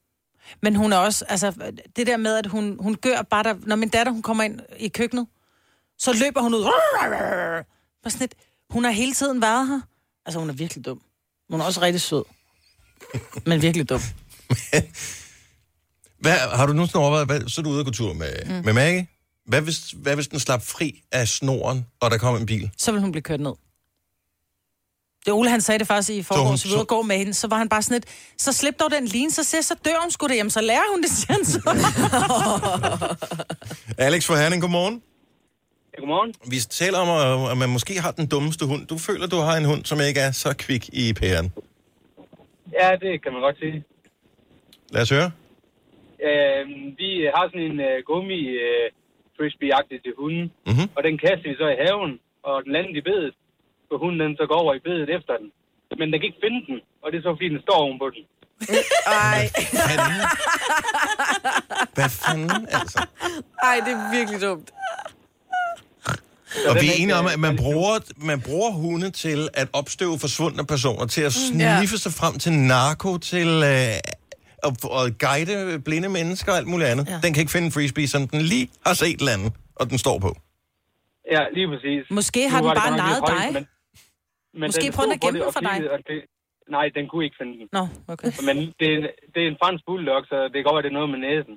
Men hun er også, altså, det der med, at hun, hun gør bare, der, når min datter, hun kommer ind i køkkenet, så løber hun ud. Bare sådan et, hun har hele tiden været her. Altså, hun er virkelig dum. Hun er også rigtig sød. Men virkelig dum. Hvad, har du nogensinde overvejet, hvad, så er du ude og gå tur med, mm. med Maggie? Hvad hvis, hvad hvis den slap fri af snoren, og der kom en bil? Så vil hun blive kørt ned. Det Ole, han sagde det faktisk i forgårs, så vi så- gå med hende, så var han bare sådan et, så slip dog den line, så ser så dør hun sgu det, jamen så lærer hun det, siger han så. Alex fra Herning, godmorgen. Ja, godmorgen. Vi taler om, at- at man måske har den dummeste hund. Du føler, du har en hund, som ikke er så kvik i pæren. Ja, det kan man godt sige. Lad os høre. Øh, vi har sådan en øh, gummi øh, frisbee-agtig til hunden, Mhm. og den kaster vi så i haven, og den landede i bedet. Skulle hunden den så gå over i bedet efter den. Men den kan ikke finde den, og det er så fordi, den står ovenpå den. Ej. Hvad fanden, altså? Ej, det er virkelig dumt. Og den vi er enige om, øh, at man bruger, man bruger hunde til at opstøve forsvundne personer, til at sniffe sig frem til narko, til øh, at, at guide blinde mennesker og alt muligt andet. Ja. Den kan ikke finde en frisbee, som den lige har set andet, og den står på. Ja, lige præcis. Måske Nu har den var det bare højt, dig. Men, men Måske stod at gemme den for dig. Det, nej, den kunne ikke finde den. Nå, okay. Men det, er en- det er en fransk bulldog, så det kan godt være, det er noget med næsen.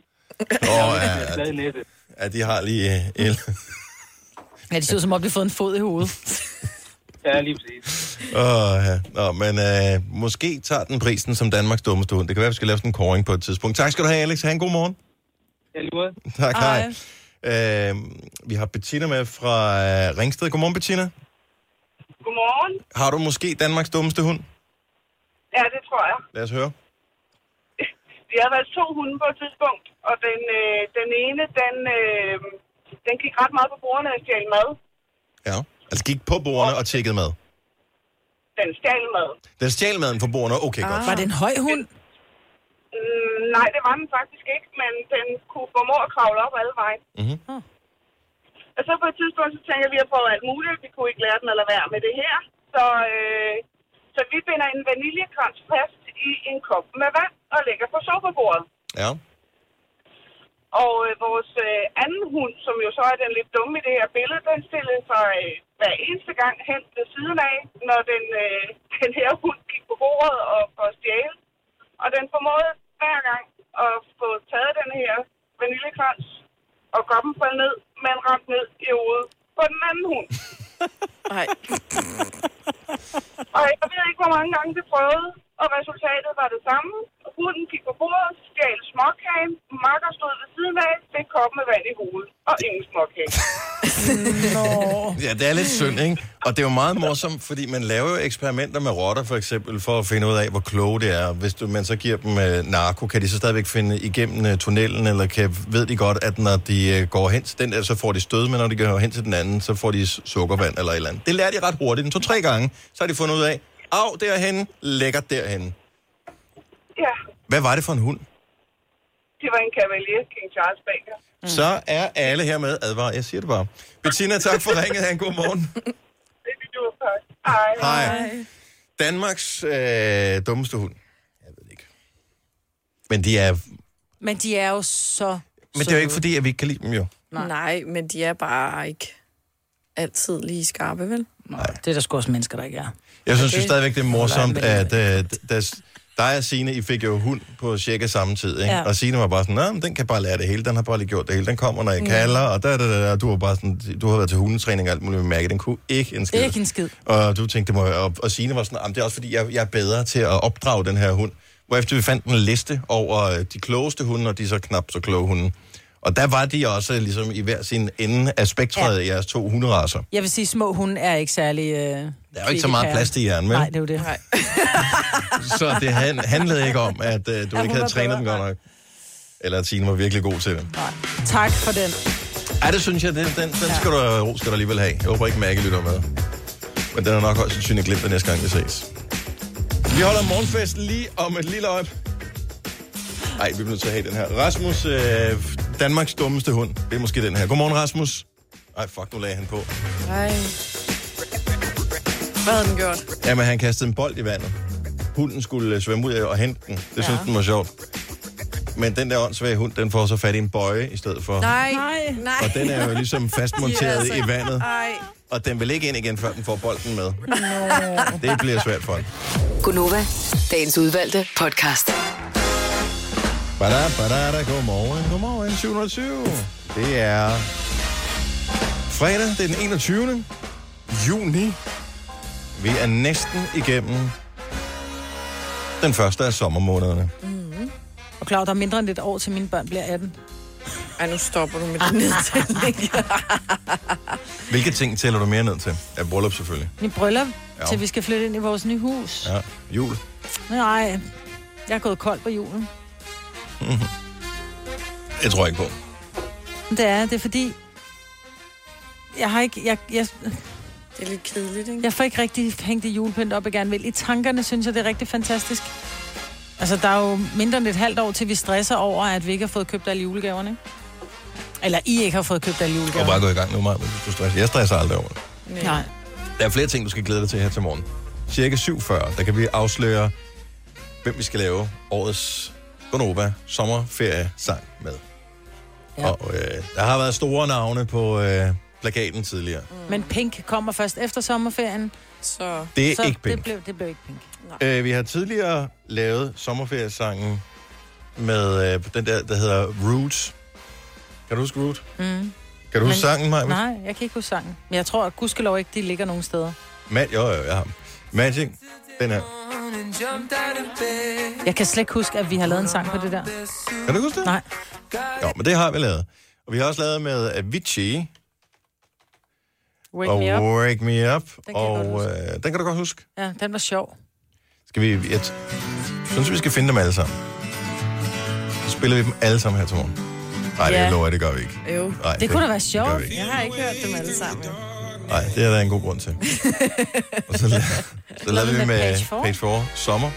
Åh, Ja, ja, næse. ja, de har lige øh, el. Ja, det ser ud som om, de har fået en fod i hovedet. Ja, lige præcis. Åh, ja. Nå, men øh, måske tager den prisen som Danmarks dummeste hund. Det kan være, vi skal lave sådan en koring på et tidspunkt. Tak skal du have, Alex. Ha' en god morgen. Ja, lige måde. Tak, hej. Øh, vi har Bettina med fra øh, Ringsted. Godmorgen, Bettina. Godmorgen. Har du måske Danmarks dummeste hund? Ja, det tror jeg. Lad os høre. Vi har været to hunde på et tidspunkt, og den, øh, den ene, den, øh, den gik ret meget på bordene og stjal mad. Ja. Altså gik på bordene og tjekkede mad. Den stjal mad. Den stjal maden fra bordene. Okay, godt. Var det en høj hund? Mm, nej, det var den faktisk ikke, men den kunne formå at kravle op alle vejen. Mhm. Og så på et tidspunkt, så tænker vi, at vi har prøvet alt muligt. Vi kunne ikke lære den at lade være med det her. Så, øh, så vi binder en vaniljekrans fast i en kop med vand og lægger på sofabordet. Ja. Og øh, vores øh, anden hund, som jo så er den lidt dumme i det her billede, den stillede sig øh, hver eneste gang hen ved siden af, når den, øh, den her hund gik på bordet og for at stjæle. Og den formåede hver gang at få taget den her vaniljekrans og goppen faldt ned, men ramt ned i hovedet på den anden hund. Ej. Og jeg ved ikke, hvor mange gange det prøvede, og resultatet var det samme. Hunden gik på bordet, stjal småkagen, makker stod ved siden af, fik koppen med vand i hovedet, og ingen småkage. Ja, det er lidt synd, ikke? Og det er jo meget morsomt, fordi man laver jo eksperimenter med rotter, for eksempel, for at finde ud af, hvor kloge det er. Hvis du, man så giver dem øh, narko, kan de så stadigvæk finde igennem øh, tunnelen, eller kan, ved de godt, at når de øh, går hen til den der, så får de stød, men når de går hen til den anden, så får de sukkervand eller et eller andet. Det lærer de ret hurtigt. En to-tre gange, så har de fundet ud af, af derhen, lækkert derhen. Ja, Hvad var det for en hund? det var en Cavalier King Charles Baker. Mm. Så er alle her med advaret. Jeg siger det bare. Bettina, tak for ringet. Ha' en god morgen. Det er du tak. Hej. Hej. Danmarks øh, dummeste hund. Jeg ved det ikke. Men de er... Men de er jo så... Men det er jo ikke fordi, at vi ikke kan lide dem jo. Nej. Nej, men de er bare ikke altid lige skarpe, vel? Nej. Det er der sgu også mennesker, der ikke er. Jeg synes jo Okay. stadigvæk, det er morsomt, at øh, da dig og Signe, I fik jo hund på cirka samme tid, ikke? Ja. Og Signe var bare sådan, nej, den kan bare lære det hele, den har bare lige gjort det hele, den kommer, når jeg kalder, og da, da, da, da, du var bare sådan, du har været til hundetræning og alt muligt med mærke, den kunne ikke en skid. Ikke en skid. Og du tænkte, må, og, og Signe var sådan, "Jamen, det er også fordi, jeg, jeg er bedre til at opdrage den her hund. Hvorefter vi fandt en liste over øh, de klogeste hunde, og de så knap så kloge hunde. Og der var de også ligesom i hver sin ende af spektret ja. i jeres to hunderaser. Jeg vil sige, små hunde er ikke særlig... Øh, Der er jo ikke så meget plads til hjernen, vel? Nej, det er jo det. Nej. Så det han, handlede ikke om, at uh, du Ja, ikke havde trænet den godt nok. Eller at Signe var virkelig god til det. Tak for den. Ja, det synes jeg, den, den, den skal, du, ro skal du alligevel have. Jeg håber ikke, Maggie lytter med. Men den er nok højst sandsynligt glemt, næste gang vi ses. Vi holder morgenfest lige om et lille øjeblik. Nej, vi bliver nødt til at have den her. Rasmus, øh, Danmarks dummeste hund. Det er måske den her. Godmorgen, Rasmus. Ej, fuck, nu lagde han på. Nej. Hvad havde den gjort? Jamen, han kastede en bold i vandet. Hunden skulle øh, svømme ud og hente den. Det synes Ja. den var sjovt. Men den der åndssvage hund, den får så fat i en bøje i stedet for. Nej. Nej. Nej. Og den er jo ligesom fastmonteret altså- i vandet. Ej. Og den vil ikke ind igen, før den får bolden med. Det bliver svært for den. Gunova, dagens udvalgte podcast. Bada, bada, da, godmorgen, godmorgen, 720. Det er fredag, det er den 21. juni. Vi er næsten igennem den første af sommermånederne. Og klar, der er mindre end et år til mine børn bliver 18. Ej, nu stopper du med din nedtælling. Hvilke ting tæller du mere ned til? Ja, bryllup selvfølgelig. Min bryllup, Ja. til vi skal flytte ind i vores nye hus. Ja, jul. Nej, jeg er gået kold på julen. Jeg tror ikke på. Det er, det er fordi... Jeg har ikke... Jeg, jeg, Det er lidt kedeligt, ikke? Jeg får ikke rigtig hængt det julepynt op, jeg gerne vil. I tankerne synes jeg, det er rigtig fantastisk. Altså, der er jo mindre end et halvt år til, vi stresser over, at vi ikke har fået købt alle julegaverne, ikke? Eller I ikke har fået købt alle julegaver. bare gå i gang nu, Maja, hvis du stresser. Jeg stresser aldrig over det. Nej. Der er flere ting, du skal glæde dig til her til morgen. Cirka 7.40, der kan vi afsløre, hvem vi skal lave årets Gonova sommerferiesang med. Ja. Og øh, der har været store navne på øh, plakaten tidligere. Men Pink kommer først efter sommerferien. Så, Det er så ikke Pink. Det blev, det blev ikke Pink. Øh, vi har tidligere lavet sommerferiesangen med øh, den der, der hedder Roots. Kan du huske Root? Mm. Kan du huske sangen, Maja? Nej, jeg kan ikke huske sangen. Men jeg tror, at gudskelov ikke, de ligger nogen steder. Ma- jo, jo, jeg har. Magic, den her. Jeg kan slet ikke huske, at vi har lavet en sang på det der. Kan du huske det? Nej. Jo, men det har vi lavet. Og vi har også lavet med Avicii. Wake og Me Up. Wake Me Up. Den og øh, den kan du godt huske. Ja, den var sjov. Skal vi... Jeg synes, vi skal finde dem alle sammen. Så spiller vi dem alle sammen her til morgen. Nej, det Ja. lover jeg, det gør vi ikke. Jo. Nej, Det kunne da være det sjovt. Jeg har ikke hørt dem alle sammen. Nej, det er der en god grund til. og så, la- så lavede vi med Page Four. Page 4 Sommer.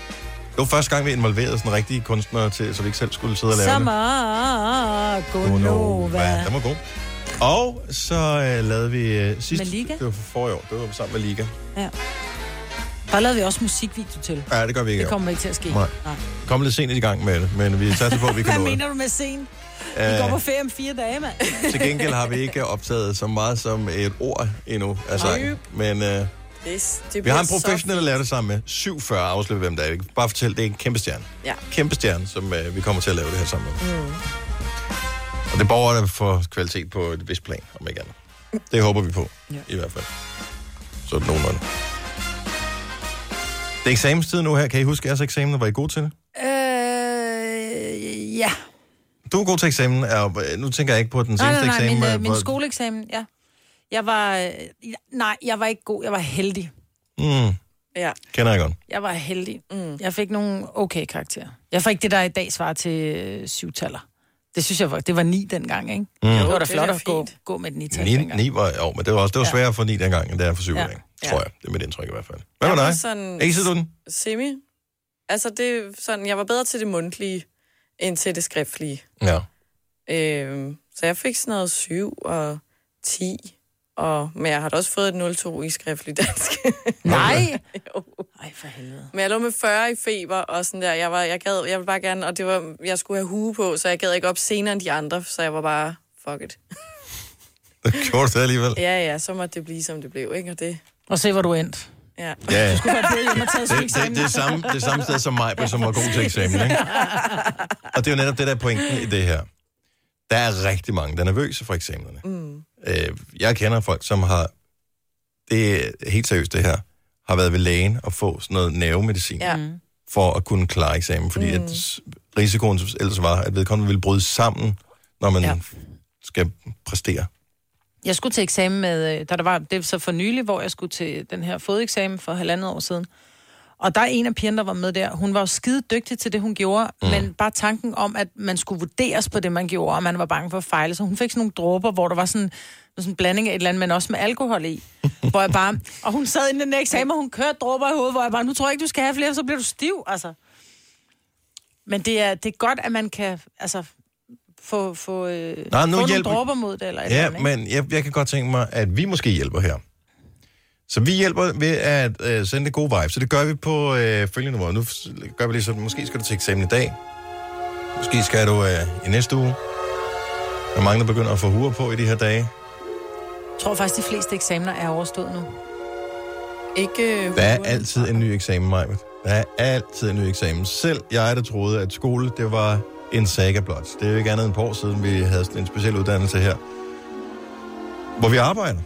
Det var første gang, vi involverede sådan rigtige kunstnere til, så vi ikke selv skulle sidde og lave det. Sommer, Gonova. Den var god. Og så øh, lavede vi øh, sidst... Med Liga? Det var for forrige år. Det var sammen med Liga. Ja. Der lavede vi også musikvideo til. Ja, det gør vi ikke. Det kommer ikke til at ske. Nej. Kom lidt sent i gang med det, men vi satser på, at vi kan Hvad nå det. mener du med sen? Vi Øh, går på ferie om fire dage, mand. Til gengæld har vi ikke optaget så meget som et ord endnu af sangen. Men øh, Det, det vi har en professionel, der laver det sammen med 47 afsløb, hvem der er. Bare fortæl, det er en kæmpe stjerne. Ja. Kæmpe stjerne, som øh, vi kommer til at lave det her sammen med. Mm. Og det borger der for kvalitet på et vist plan, om ikke andet. Det håber vi på, Ja. i hvert fald. Så er det nogenlunde. Det er eksamenstid nu her. Kan I huske jeres eksamen? Var I gode til det? Øh, ja. Du er god til eksamen. øh, Nu tænker jeg ikke på den Nej, seneste nej, nej, eksamen. min, øh, øh, min skoleeksamen, ja. Jeg var... Øh, nej, jeg var ikke god. Jeg var heldig. Mm, Ja. kender jeg godt. Jeg var heldig. Mm. Jeg fik nogle okay karakterer. Jeg fik det, der i dag svarer til øh, syvtaller. Det synes jeg var... Det var ni dengang, ikke? Mm. Det var da er flot at gå, fint. gå med et nital Ni, dengang. ni var, jo, men det var også det var Ja. sværere for ni dengang, end det er for syv Ja. ja. tror Ja. jeg. Det er mit indtryk i hvert fald. Hvad Jeg med var dig? sådan- Ikke du den? Semi. Altså, det er sådan, jeg var bedre til det mundtlige, end til det skriftlige. Ja. Øhm, så jeg fik sådan noget 7 og 10. Og, men jeg har da også fået et 0-2 i skriftlig dansk. Nej! jo. Ej, for helvede. Men jeg lå med 40 i feber og sådan der. Jeg, var, jeg, gad, jeg ville bare gerne, og det var, jeg skulle have hue på, så jeg gad ikke op senere end de andre, så jeg var bare, fuck it. Det gjorde det alligevel. Ja, ja, så måtte det blive, som det blev, ikke? Og det, Og se, hvor du endte. Ja. Du var blevet hjemme og taget Det, det, det, er samme, det er samme sted som mig, som var god til eksamen, ikke? Og det er jo netop det, der er pointen i det her. Der er rigtig mange, der er nervøse for eksamenerne. Mm. Øh, jeg kender folk, som har, det er helt seriøst det her, har været ved lægen og få sådan noget nervemedicin Ja. For at kunne klare eksamen, fordi mm. at risikoen ellers var, at vedkommende ville bryde sammen, når man ja. skal præstere. Jeg skulle til eksamen med, øh, da der var, det var så for nylig, hvor jeg skulle til den her fodeksamen for halvandet år siden. Og der er en af pigerne, der var med der. Hun var jo skide dygtig til det, hun gjorde, mm. men bare tanken om, at man skulle vurderes på det, man gjorde, og man var bange for at fejle. Så hun fik sådan nogle dråber, hvor der var sådan, sådan en blanding af et eller andet, men også med alkohol i. hvor jeg bare, og hun sad inde i den der eksamen, og hun kørte dråber i hovedet, hvor jeg bare, nu tror jeg ikke, du skal have flere, så bliver du stiv, altså. Men det er, det er godt, at man kan, altså, få, få, øh, Nej, nu få nogle dråber mod det, eller Ja, eller andet, men jeg, jeg kan godt tænke mig, at vi måske hjælper her. Så vi hjælper ved at øh, sende det gode vibe. Så det gør vi på øh, følgende måde. Nu gør vi lige sådan, måske skal du til eksamen i dag. Måske skal du øh, i næste uge. Der er mange, der begynder at få huer på i de her dage. Jeg tror faktisk, de fleste eksamener er overstået nu. Ikke øh, Der er altid en ny eksamen, Majbet. Der er altid en ny eksamen. Selv jeg, der troede, at skole, det var en saga blot. Det er jo ikke andet end et par år siden, vi havde sådan en speciel uddannelse her. Hvor vi arbejder.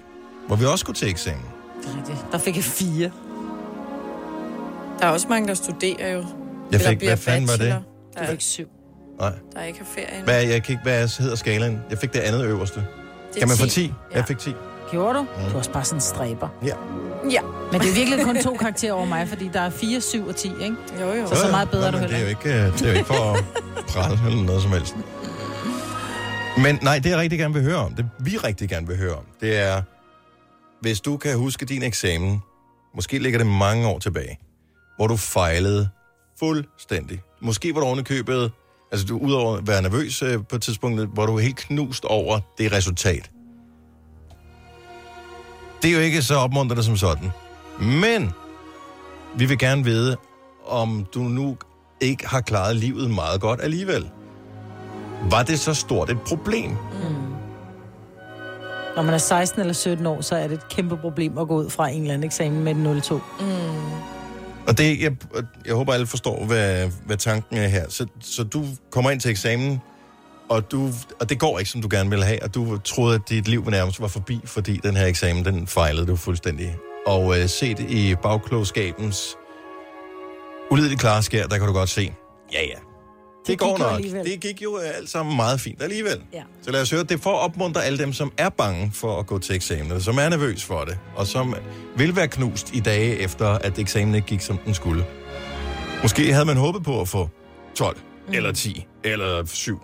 Hvor vi også skulle til eksamen. Det er rigtigt. Der fik jeg fire. Der er også mange, der studerer jo. Jeg fik, hvad fanden var det? Der, er, syv. Nej. der ikke har ferie endnu. Hvad, jeg kan ikke, hvad hedder skalaen? Jeg fik det andet øverste. Det er Kan man få 10? 10? Ja. Jeg fik 10. Gjorde du? Du er også bare sådan en stræber. Ja. Ja. Men det er virkelig kun to karakterer over mig, fordi der er 4, 7 og 10, ikke? Jo, jo. Så så meget bedre Nå, du heller det er, jo ikke. øh, det er jo ikke for at prale eller noget som helst. Men nej, det jeg rigtig gerne vil høre om, det vi rigtig gerne vil høre om, det er, hvis du kan huske din eksamen, måske ligger det mange år tilbage, hvor du fejlede fuldstændig. Måske var du oven i købet, altså du udover at være nervøs øh, på et tidspunkt, hvor du er helt knust over det resultat. Det er jo ikke så opmuntrende som sådan. Men vi vil gerne vide, om du nu ikke har klaret livet meget godt alligevel. Var det så stort et problem? Når man er 16 eller 17 år, så er det et kæmpe problem at gå ud fra en eller anden eksamen med en 0-2. Mm. Og det, jeg, jeg håber, alle forstår, hvad, hvad tanken er her. Så, så du kommer ind til eksamen, og, du, og det går ikke, som du gerne ville have, og du troede, at dit liv nærmest var forbi, fordi den her eksamen, den fejlede du fuldstændig. Og øh, set i bagklogskabens ulideligt klare skær, der kan du godt se, ja ja, det, det går nok. alligevel. Det gik jo øh, alt sammen meget fint alligevel. Ja. Så lad os høre, det er for at opmuntre alle dem, som er bange for at gå til eksamen, som er nervøs for det, og som vil være knust i dage efter, at eksamen ikke gik, som den skulle. Måske havde man håbet på at få 12, mm. eller 10, eller 7.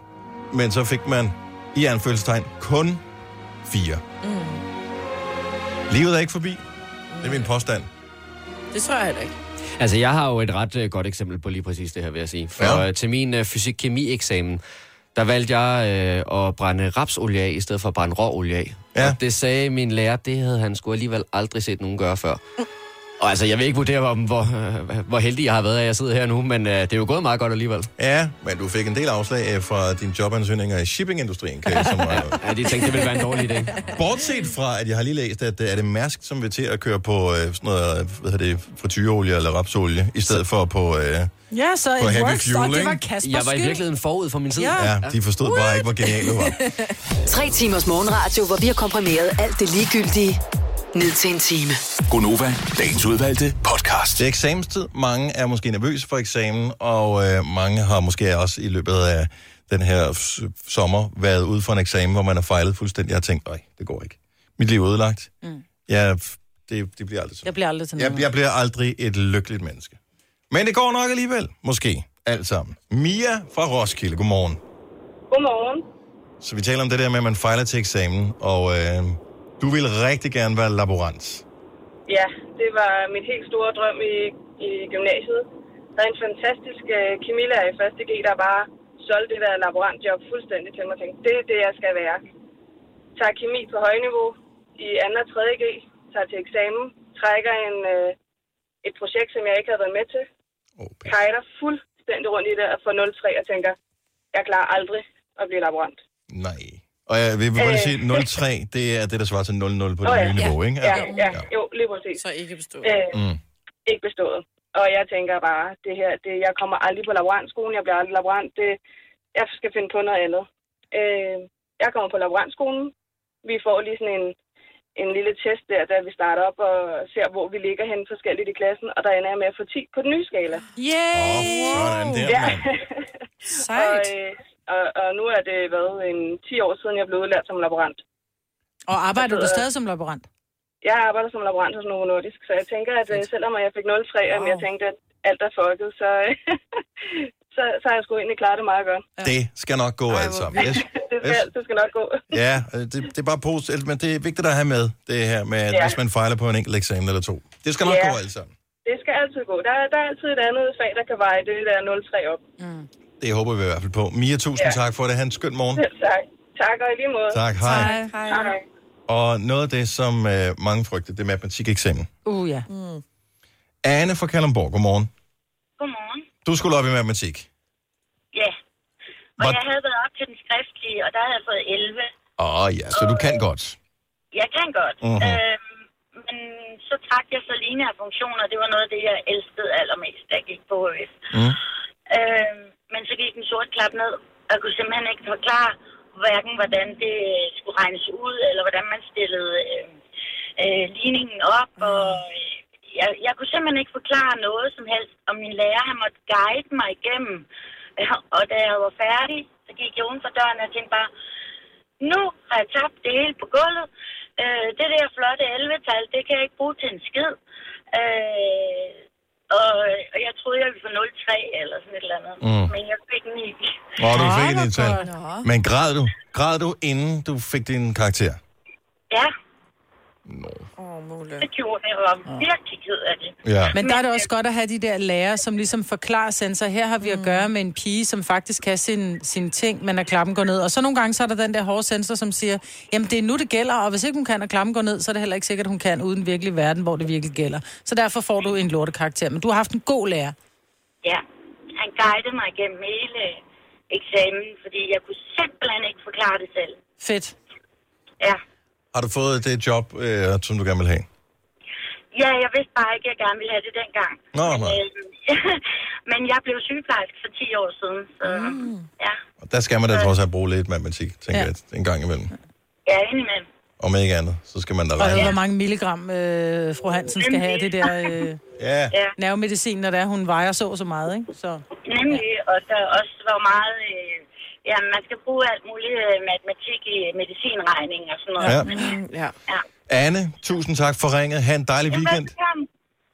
Men så fik man, i anførselstegn, kun 4. Mm. Livet er ikke forbi. Det er min påstand. Det tror jeg heller ikke. Altså, jeg har jo et ret uh, godt eksempel på lige præcis det her, vil jeg sige. For Ja. ja. til min uh, fysik-kemi-eksamen, der valgte jeg uh, at brænde rapsolie af, i stedet for at brænde råolie af. Ja. Og det sagde min lærer, det havde han sgu alligevel aldrig set nogen gøre før. Og altså, jeg vil ikke vurdere, om, hvor, uh, hvor heldig jeg har været, at jeg sidder her nu, men uh, det er jo gået meget godt alligevel. Ja, men du fik en del afslag øh, fra dine jobansøgninger i shippingindustrien, kan jeg, som var, Ja, de tænkte, det ville være en dårlig idé. Bortset fra, at jeg har lige læst, at øh, er det Mærsk, som vil til at køre på øh, sådan noget, øh, hvad hedder det, frityreolie eller rapsolie, i stedet for på... Øh, Ja, så På it heavy works, fuel, og det var Jeg var i skyld. virkeligheden forud for min tid. Ja. ja, de forstod bare ikke, hvor genial du var. Tre timers morgenradio, hvor vi har komprimeret alt det ligegyldige ned til en time. Gonova, dagens udvalgte podcast. Det er eksamenstid. Mange er måske nervøse for eksamen, og øh, mange har måske også i løbet af den her sommer været ude for en eksamen, hvor man har fejlet fuldstændig. Jeg har tænkt, nej, det går ikke. Mit liv er ødelagt. Mm. Jeg, det, det bliver aldrig sådan. Jeg bliver aldrig noget. Jeg, jeg bliver aldrig et lykkeligt menneske. Men det går nok alligevel. Måske. Alt sammen. Mia fra Roskilde, godmorgen. Godmorgen. Så vi taler om det der med, at man fejler til eksamen, og øh, du vil rigtig gerne være laborant. Ja, det var mit helt store drøm i, i gymnasiet. Der er en fantastisk uh, kemilærer i første G, der bare solgte det der laborantjob fuldstændig til mig. Jeg tænkte, det er det, jeg skal være. Tager kemi på højniveau i 2. og 3. G, tager til eksamen, trækker en, uh, et projekt, som jeg ikke havde været med til. Okay. Kajter fuldstændig rundt i det og får 0,3 og tænker, jeg klarer aldrig at blive laborant. Nej. Og jeg vil bare Øh. sige, 0,3, det er det, der svarer til 0,0 på det Åh, ja. nye niveau, ikke? Ja, ja, jo, lige præcis. Så ikke bestået. Øh, Mm. ikke bestået. Og jeg tænker bare, det her, det, jeg kommer aldrig på laborantskolen, jeg bliver aldrig laborant, det, jeg skal finde på noget andet. Øh, jeg kommer på laborantskolen, vi får lige sådan en, en lille test der, da vi starter op og ser, hvor vi ligger hen forskelligt i klassen, og der ender jeg med at få 10 på den nye skala. Yay! Sådan der, Ja. mand. og, Sejt. øh, og, og nu er det været en 10 år siden, jeg blev udlært som laborant. Og arbejder du sidder- stadig som laborant? Jeg arbejder som laborant hos Novo Nordisk, så jeg tænker, at øh, selvom jeg fik 0,3, og Wow. jeg tænkte, at alt er fucket, så, så, så har jeg sgu egentlig klaret det meget godt. Det skal nok gå alt sammen. Yes. Det skal, det skal nok gå. Ja, øh, det, det er bare positivt, men det er vigtigt at have med, det her med, at Ja. hvis man fejler på en enkelt eksamen eller to. Det skal nok Ja. gå alt sammen. Det skal altid gå. Der, er- der er altid et andet fag, der kan veje det der 0,3 op. Det håber vi i hvert fald på. Mia, tusind Ja. tak for det. Ha' en skøn morgen. Selv tak. Tak, og i lige måde. Tak, hej. Hej. Hej. Og noget af det, som øh, mange frygter, det er matematikeksamen. Uh, ja. Anne fra Kalundborg, godmorgen. Du skulle op i matematik. Ja. Og Hvad- jeg havde været op til den skriftlige, og der havde jeg fået 11. Åh oh, ja, så du kan godt. Jeg kan godt. Mhm. Øhm, men så trak jeg så lineære funktioner. Det var noget af det, jeg elskede allermest, da jeg gik på HF. Mm. Øhm, men så gik den sort klap ned. og Jeg kunne simpelthen ikke forklare, hverken hvordan det skulle regnes ud, eller hvordan man stillede øh, øh, ligningen op. Og øh, jeg, jeg kunne simpelthen ikke forklare noget som helst. Og min lærer, han måtte guide mig igennem. Og da jeg var færdig, så gik jeg uden for døren, og tænkte bare, nu har jeg tabt det hele på gulvet. Øh, det der flotte 11-tal, det kan jeg ikke bruge til en skid. Øh, og, og jeg troede, jeg ville få 0,3 eller sådan et eller andet. Mm. Men jeg fik 9. Og du fik i tal. Men græd du? Græd du, inden du fik din karakter? Ja. Nå. Åh, Det gjorde det, jeg var virkelig ked af det. Ja. Men der er det også godt at have de der lærere, som ligesom forklarer sensor. Her har vi at gøre med en pige, som faktisk kan sin, sine ting, men at klappen går ned. Og så nogle gange, så er der den der hårde sensor, som siger, jamen det er nu, det gælder, og hvis ikke hun kan, at klappen går ned, så er det heller ikke sikkert, at hun kan uden virkelig verden, hvor det virkelig gælder. Så derfor får du en lortekarakter. Men du har haft en god lærer. Ja, han guidede mig gennem hele eksamen, fordi jeg kunne simpelthen ikke forklare det selv. Fedt. Ja. Har du fået det job, øh, som du gerne vil have? Ja, jeg vidste bare ikke, at jeg gerne ville have det dengang. Nå, men, øh, men jeg blev sygeplejerske for 10 år siden, så mm. ja, Og der skal man da trods alt bruge lidt matematik, tænker ja. jeg, en gang imellem. ja indimellem. Om ikke andet, så skal man da Og regne. hvor mange milligram øh, fru Hansen skal have det der øh, Ja. nervemedicin, når det er, hun vejer så og så meget, ikke? Så. Nemlig, og der også var meget... Øh, ja, man skal bruge alt muligt øh, matematik i medicinregning og sådan noget. Ja. Men, ja. ja. Anne, tusind tak for ringet. Ha' en dejlig weekend. Velkommen.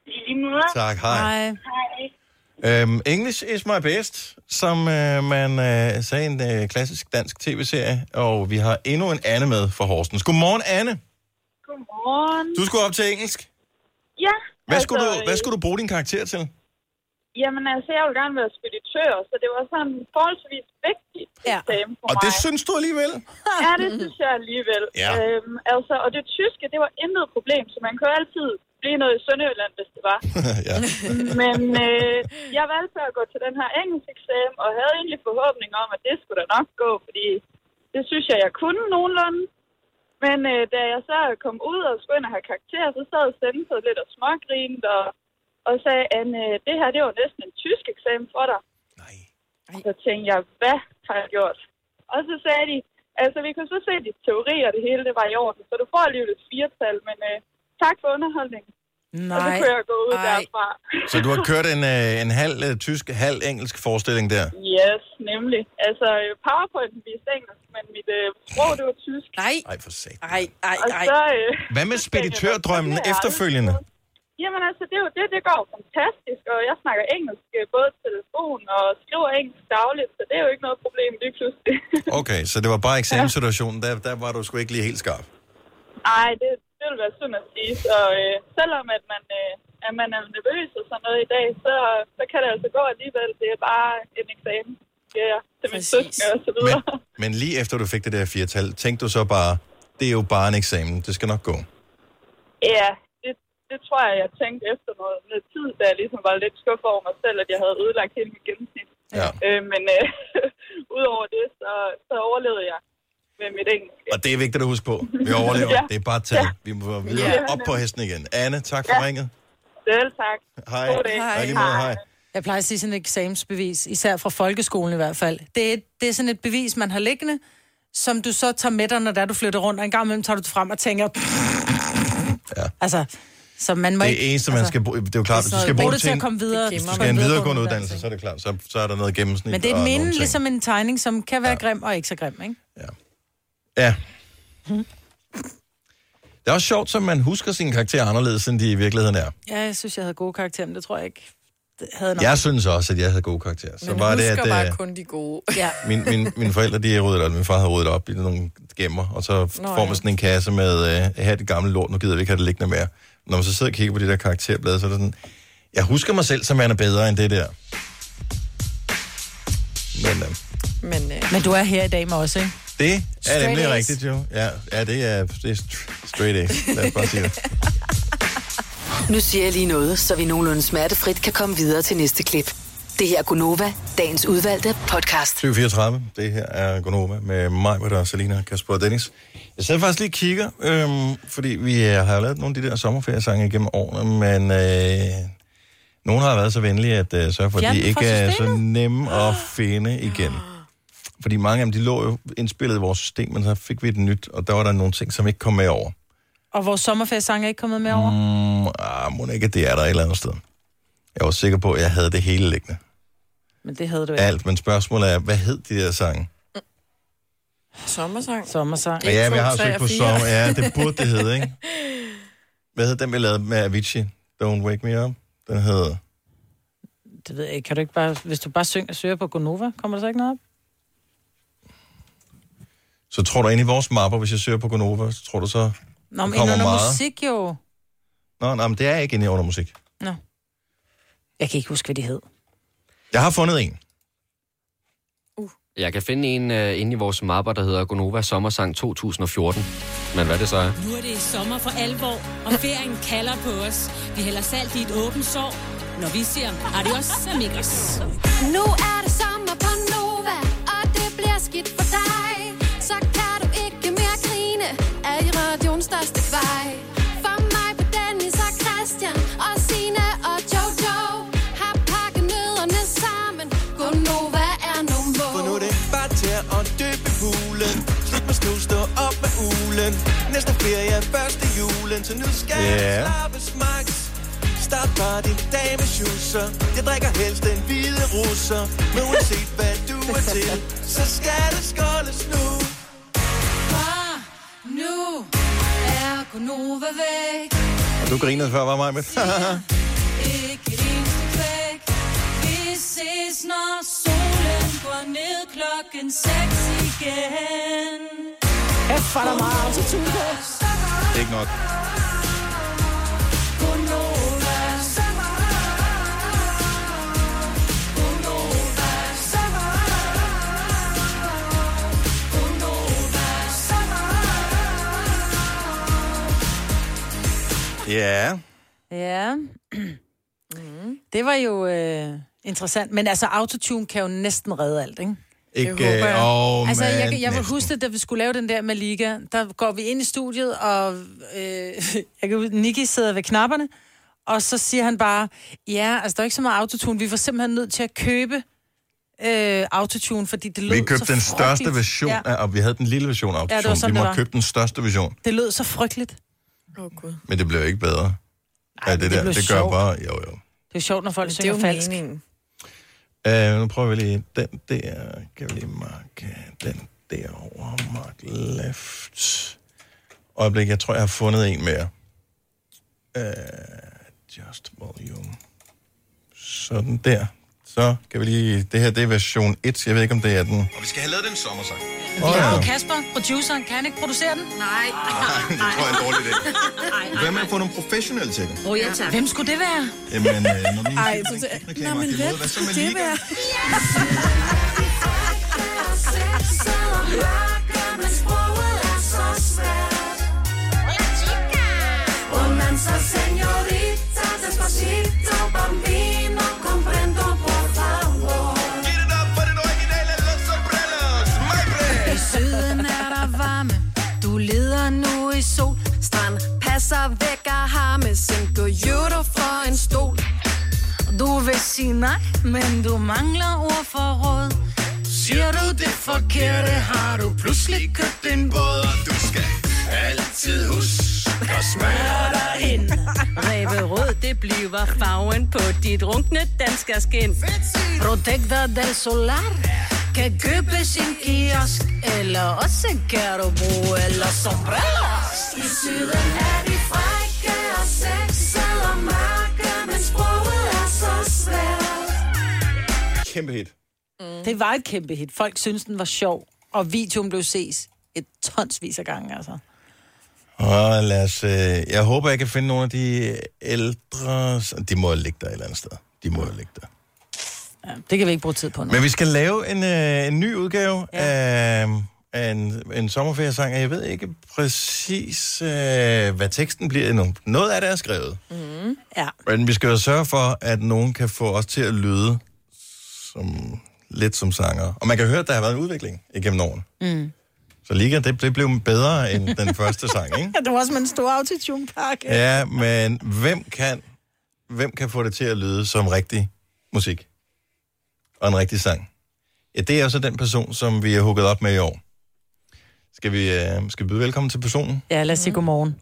I lige måde. Tak, hej. Hej. Hej. Um, English is my best, som uh, man uh, sagde i en uh, klassisk dansk tv-serie. Og vi har endnu en Anne med fra Horsens. Godmorgen, Anne. Godmorgen. Du skulle op til engelsk. Ja. Hvad, skulle, du, altså, hvad skulle du bruge din karakter til? Jamen altså, jeg vil gerne være speditør, så det var sådan forholdsvis vigtigt ja. eksamen for Og mig. det synes du alligevel? Ja, det synes jeg alligevel. Ja. Øhm, altså, og det tyske, det var intet problem, så man kunne altid blive noget i Sønderjylland, hvis det var. ja. Men øh, jeg valgte at gå til den her engelsk eksamen, og havde egentlig forhåbning om, at det skulle da nok gå, fordi det synes jeg, jeg kunne nogenlunde. Men øh, da jeg så kom ud og skulle ind og have karakter, så sad Sensor lidt og smågrinte og, og sagde, at øh, det her, det var næsten en tysk eksamen for dig. Nej. Og så tænkte jeg, hvad har jeg gjort? Og så sagde de, altså vi kunne så se dit teori, og det hele det var i orden, så du får alligevel et firetal, men øh, tak for underholdningen. Og så Nej. kunne jeg gå ud Ej. derfra. Så du har kørt en, uh, en halv uh, tysk, halv engelsk forestilling der? Yes, nemlig. Altså, øh, PowerPoint viste engelsk, men mit øh, sprog, det var tysk. Nej. Ej, for sat. Ej, ej, ej. så, øh, Hvad med speditørdrømmen er efterfølgende? Jamen altså, det er jo det, det går fantastisk, og jeg snakker engelsk øh, både på telefon og skriver engelsk dagligt, så det er jo ikke noget problem lige pludselig. Okay, så det var bare eksamenssituationen, der, der var du sgu ikke lige helt skarp. Ej, det, det vil være synd at sige. Så øh, selvom at man, øh, at man er nervøs og sådan noget i dag, så, så kan det altså gå alligevel. Det er bare en eksamen. Ja, til min søskende og så videre. Men, men lige efter du fik det der firtal, tænkte du så bare, det er jo bare en eksamen, det skal nok gå. Ja, det, tror jeg, jeg tænkte efter noget, noget tid, da jeg ligesom var lidt skuffet over mig selv, at jeg havde ødelagt hele mit gennemsnit. Ja. Øh, men øh, udover det, så, så overlevede jeg med mit engelsk. Og det er vigtigt at huske på. Vi overlever. Ja. Det er bare tal. Ja. Vi må videre Ja. op på hesten igen. Anne, tak for Ja. ringet. Selv tak. Hej. God dag. Hej. lige måde, hej. Jeg plejer at sige sådan et eksamensbevis, især fra folkeskolen i hvert fald. Det er, det er sådan et bevis, man har liggende, som du så tager med dig, når der du flytter rundt, og en gang imellem tager du det frem og tænker... Ja. Altså, så man må ikke... Det eneste, man skal bruge, det er jo klart, Altså, hvis du skal bruge det til at komme videre. Hvis du skal have en videregående uddannelse, så er det klart, så, så er der noget gennemsnit. Men det er et minde, ligesom en tegning, som kan være ja. grim og ikke så grim, ikke? Ja. Det er også sjovt, som man husker sine karakterer anderledes, end de i virkeligheden er. Ja, jeg synes, jeg havde gode karakterer, men det tror jeg ikke. Havde nok. Jeg synes også, at jeg havde gode karakterer. Så Men var det, husker at bare øh, kun de gode. Ja. min, min, mine forældre, de ryddet op, min far havde ryddet op i nogle gemmer, og så Nå, får man ja. sådan en kasse med, øh, her er det gamle lort, nu gider vi ikke have det liggende mere. Når man så sidder og kigger på de der karakterblade, så er det sådan, jeg husker mig selv, som er bedre end det der. Men øh, Men, øh, Men du er her i dag med os, ikke? det er Straight nemlig A's. rigtigt, jo. Ja, ja det er, det er str- straight A. Lad os bare sige det. Nu siger jeg lige noget, så vi nogenlunde smertefrit kan komme videre til næste klip. Det her er Gunova, dagens udvalgte podcast. 2034, det her er Gonova med mig, og Selina, Kasper og Dennis. Jeg sad faktisk lige og kigger, øhm, fordi vi øh, har jo lavet nogle af de der sommerferiesange igennem årene, men øh, nogen har været så venlige at øh, sørge for, at de ikke fra er så systemet? nemme at finde igen. Fordi mange af dem, de lå jo indspillet i vores system, men så fik vi et nyt, og der var der nogle ting, som ikke kom med over. Og vores sommerferiesang er ikke kommet med over. Mm, ah, må ikke, at det er der et eller andet sted. Jeg var sikker på, at jeg havde det hele liggende. Men det havde du ikke. Alt, men spørgsmålet er, hvad hed de der sange? Sommersang. Sommersang. Ja, men jeg har søgt på sommer. Ja, det burde det hedde, ikke? Hvad hed den, vi lavede med Avicii? Don't Wake Me Up? Den hed... Det ved jeg ikke. Kan du ikke bare... Hvis du bare synger, søger på Gonova, kommer der så ikke noget op? Så tror du ind i vores mapper, hvis jeg søger på Gonova, så tror du så... Nå, men kommer under meget. musik jo. Nå, nej, men det er ikke inde i under musik. Nå. Jeg kan ikke huske, hvad de hed. Jeg har fundet en. Jeg kan finde en uh, inde i vores mapper, der hedder Gonova Sommersang 2014. Men hvad det så er? Nu er det sommer for alvor, og ferien kalder på os. Vi hælder salt i et åbent sår, når vi siger adios amigos. Nu er det sommer på Nova, og det bliver skidt for dig. Så kan du ikke mere grine af i radioens største vej. Med ulen. Næste ferie er første julen, så nu skal yeah. slappes max. Start bare din dag med schusser. Jeg drikker helst en hvide russer. Men uanset hvad du er til, så skal det skåles nu. Far, nu er Gonova væk. Og du grinede før, var mig med. Ikke ses, når solen går ned klokken 6 igen. Der meget autotune på. ikke nok. Ja. Ja. Det var jo øh, interessant. Men altså, autotune kan jo næsten redde alt, ikke? Ikke, åh, altså, jeg, man, jeg vil huske det, da vi skulle lave den der med Liga. Der går vi ind i studiet, og øh, jeg kan huske, Nicky sidder ved knapperne, og så siger han bare, ja, altså, der er ikke så meget autotune. Vi var simpelthen nødt til at købe øh, autotune, fordi det lød Vi købte så den største version, Ja, ja. og vi havde den lille version af Ja, det var autotune. sådan, vi det måtte købe den største version, det lød så frygteligt. Åh, oh, Gud. men det blev ikke bedre. Ja, det, det der, blev det gør sjovt. bare, jo jo. Det er sjovt, når folk Det er jo synger falsk. meningen. Uh, nu prøver vi lige den der. Kan vi lige marke den derovre. Mark left. Øjeblik, jeg tror, jeg har fundet en mere. Uh, just volume. Sådan der. Så kan vi lige... Det her, det er version 1. Jeg ved ikke, om det er den. Og vi skal have lavet den sommersang. Vi har jo Kasper, produceren. Kan han ikke producere den? Nej. det tror jeg er en dårlig idé. Hvad med at få nogle professionelle til det? Oh, ja, tak. Hvem skulle det være? Jamen, øh, når vi Ej, så- Nå, men hvem skulle det være? Bonanza, señorita, despacito, bambino, Strand passer væk af harme, Cinco euro for en stol. Du vil sige nej, men du mangler ord for råd. Siger du det forkerte, har du pludselig købt en båd, og du skal altid huske at smøre dig ind. Ræberød, det bliver farven på dit runkne danske skin. Protector del Solar kan købes i en kiosk, eller også kan du bruge eller sombrellos. I syden er Kæmpe hit. Mm. Det var et kæmpe hit. Folk synes den var sjov, og videoen blev ses et tonsvis af gange, altså. Og lad os, øh, jeg håber, jeg kan finde nogle af de ældre... De må ligge der et eller andet sted. De må ligge der. Ja, det kan vi ikke bruge tid på nu. Men vi skal lave en, øh, en ny udgave ja. af, af en, en sommerferiesang, og jeg ved ikke præcis, øh, hvad teksten bliver endnu. Noget af det er skrevet. Mm. Ja. Men vi skal jo sørge for, at nogen kan få os til at lyde som, lidt som sanger. Og man kan høre, at der har været en udvikling igennem årene. Mm. Så Liga, det, det blev bedre end den første sang, ikke? Ja, det var også med en stor autotune-pakke. Ja, men hvem kan, hvem kan få det til at lyde som rigtig musik? Og en rigtig sang? Ja, det er jo så den person, som vi har hooket op med i år. Skal vi, øh, skal vi byde velkommen til personen? Ja, lad os sige godmorgen.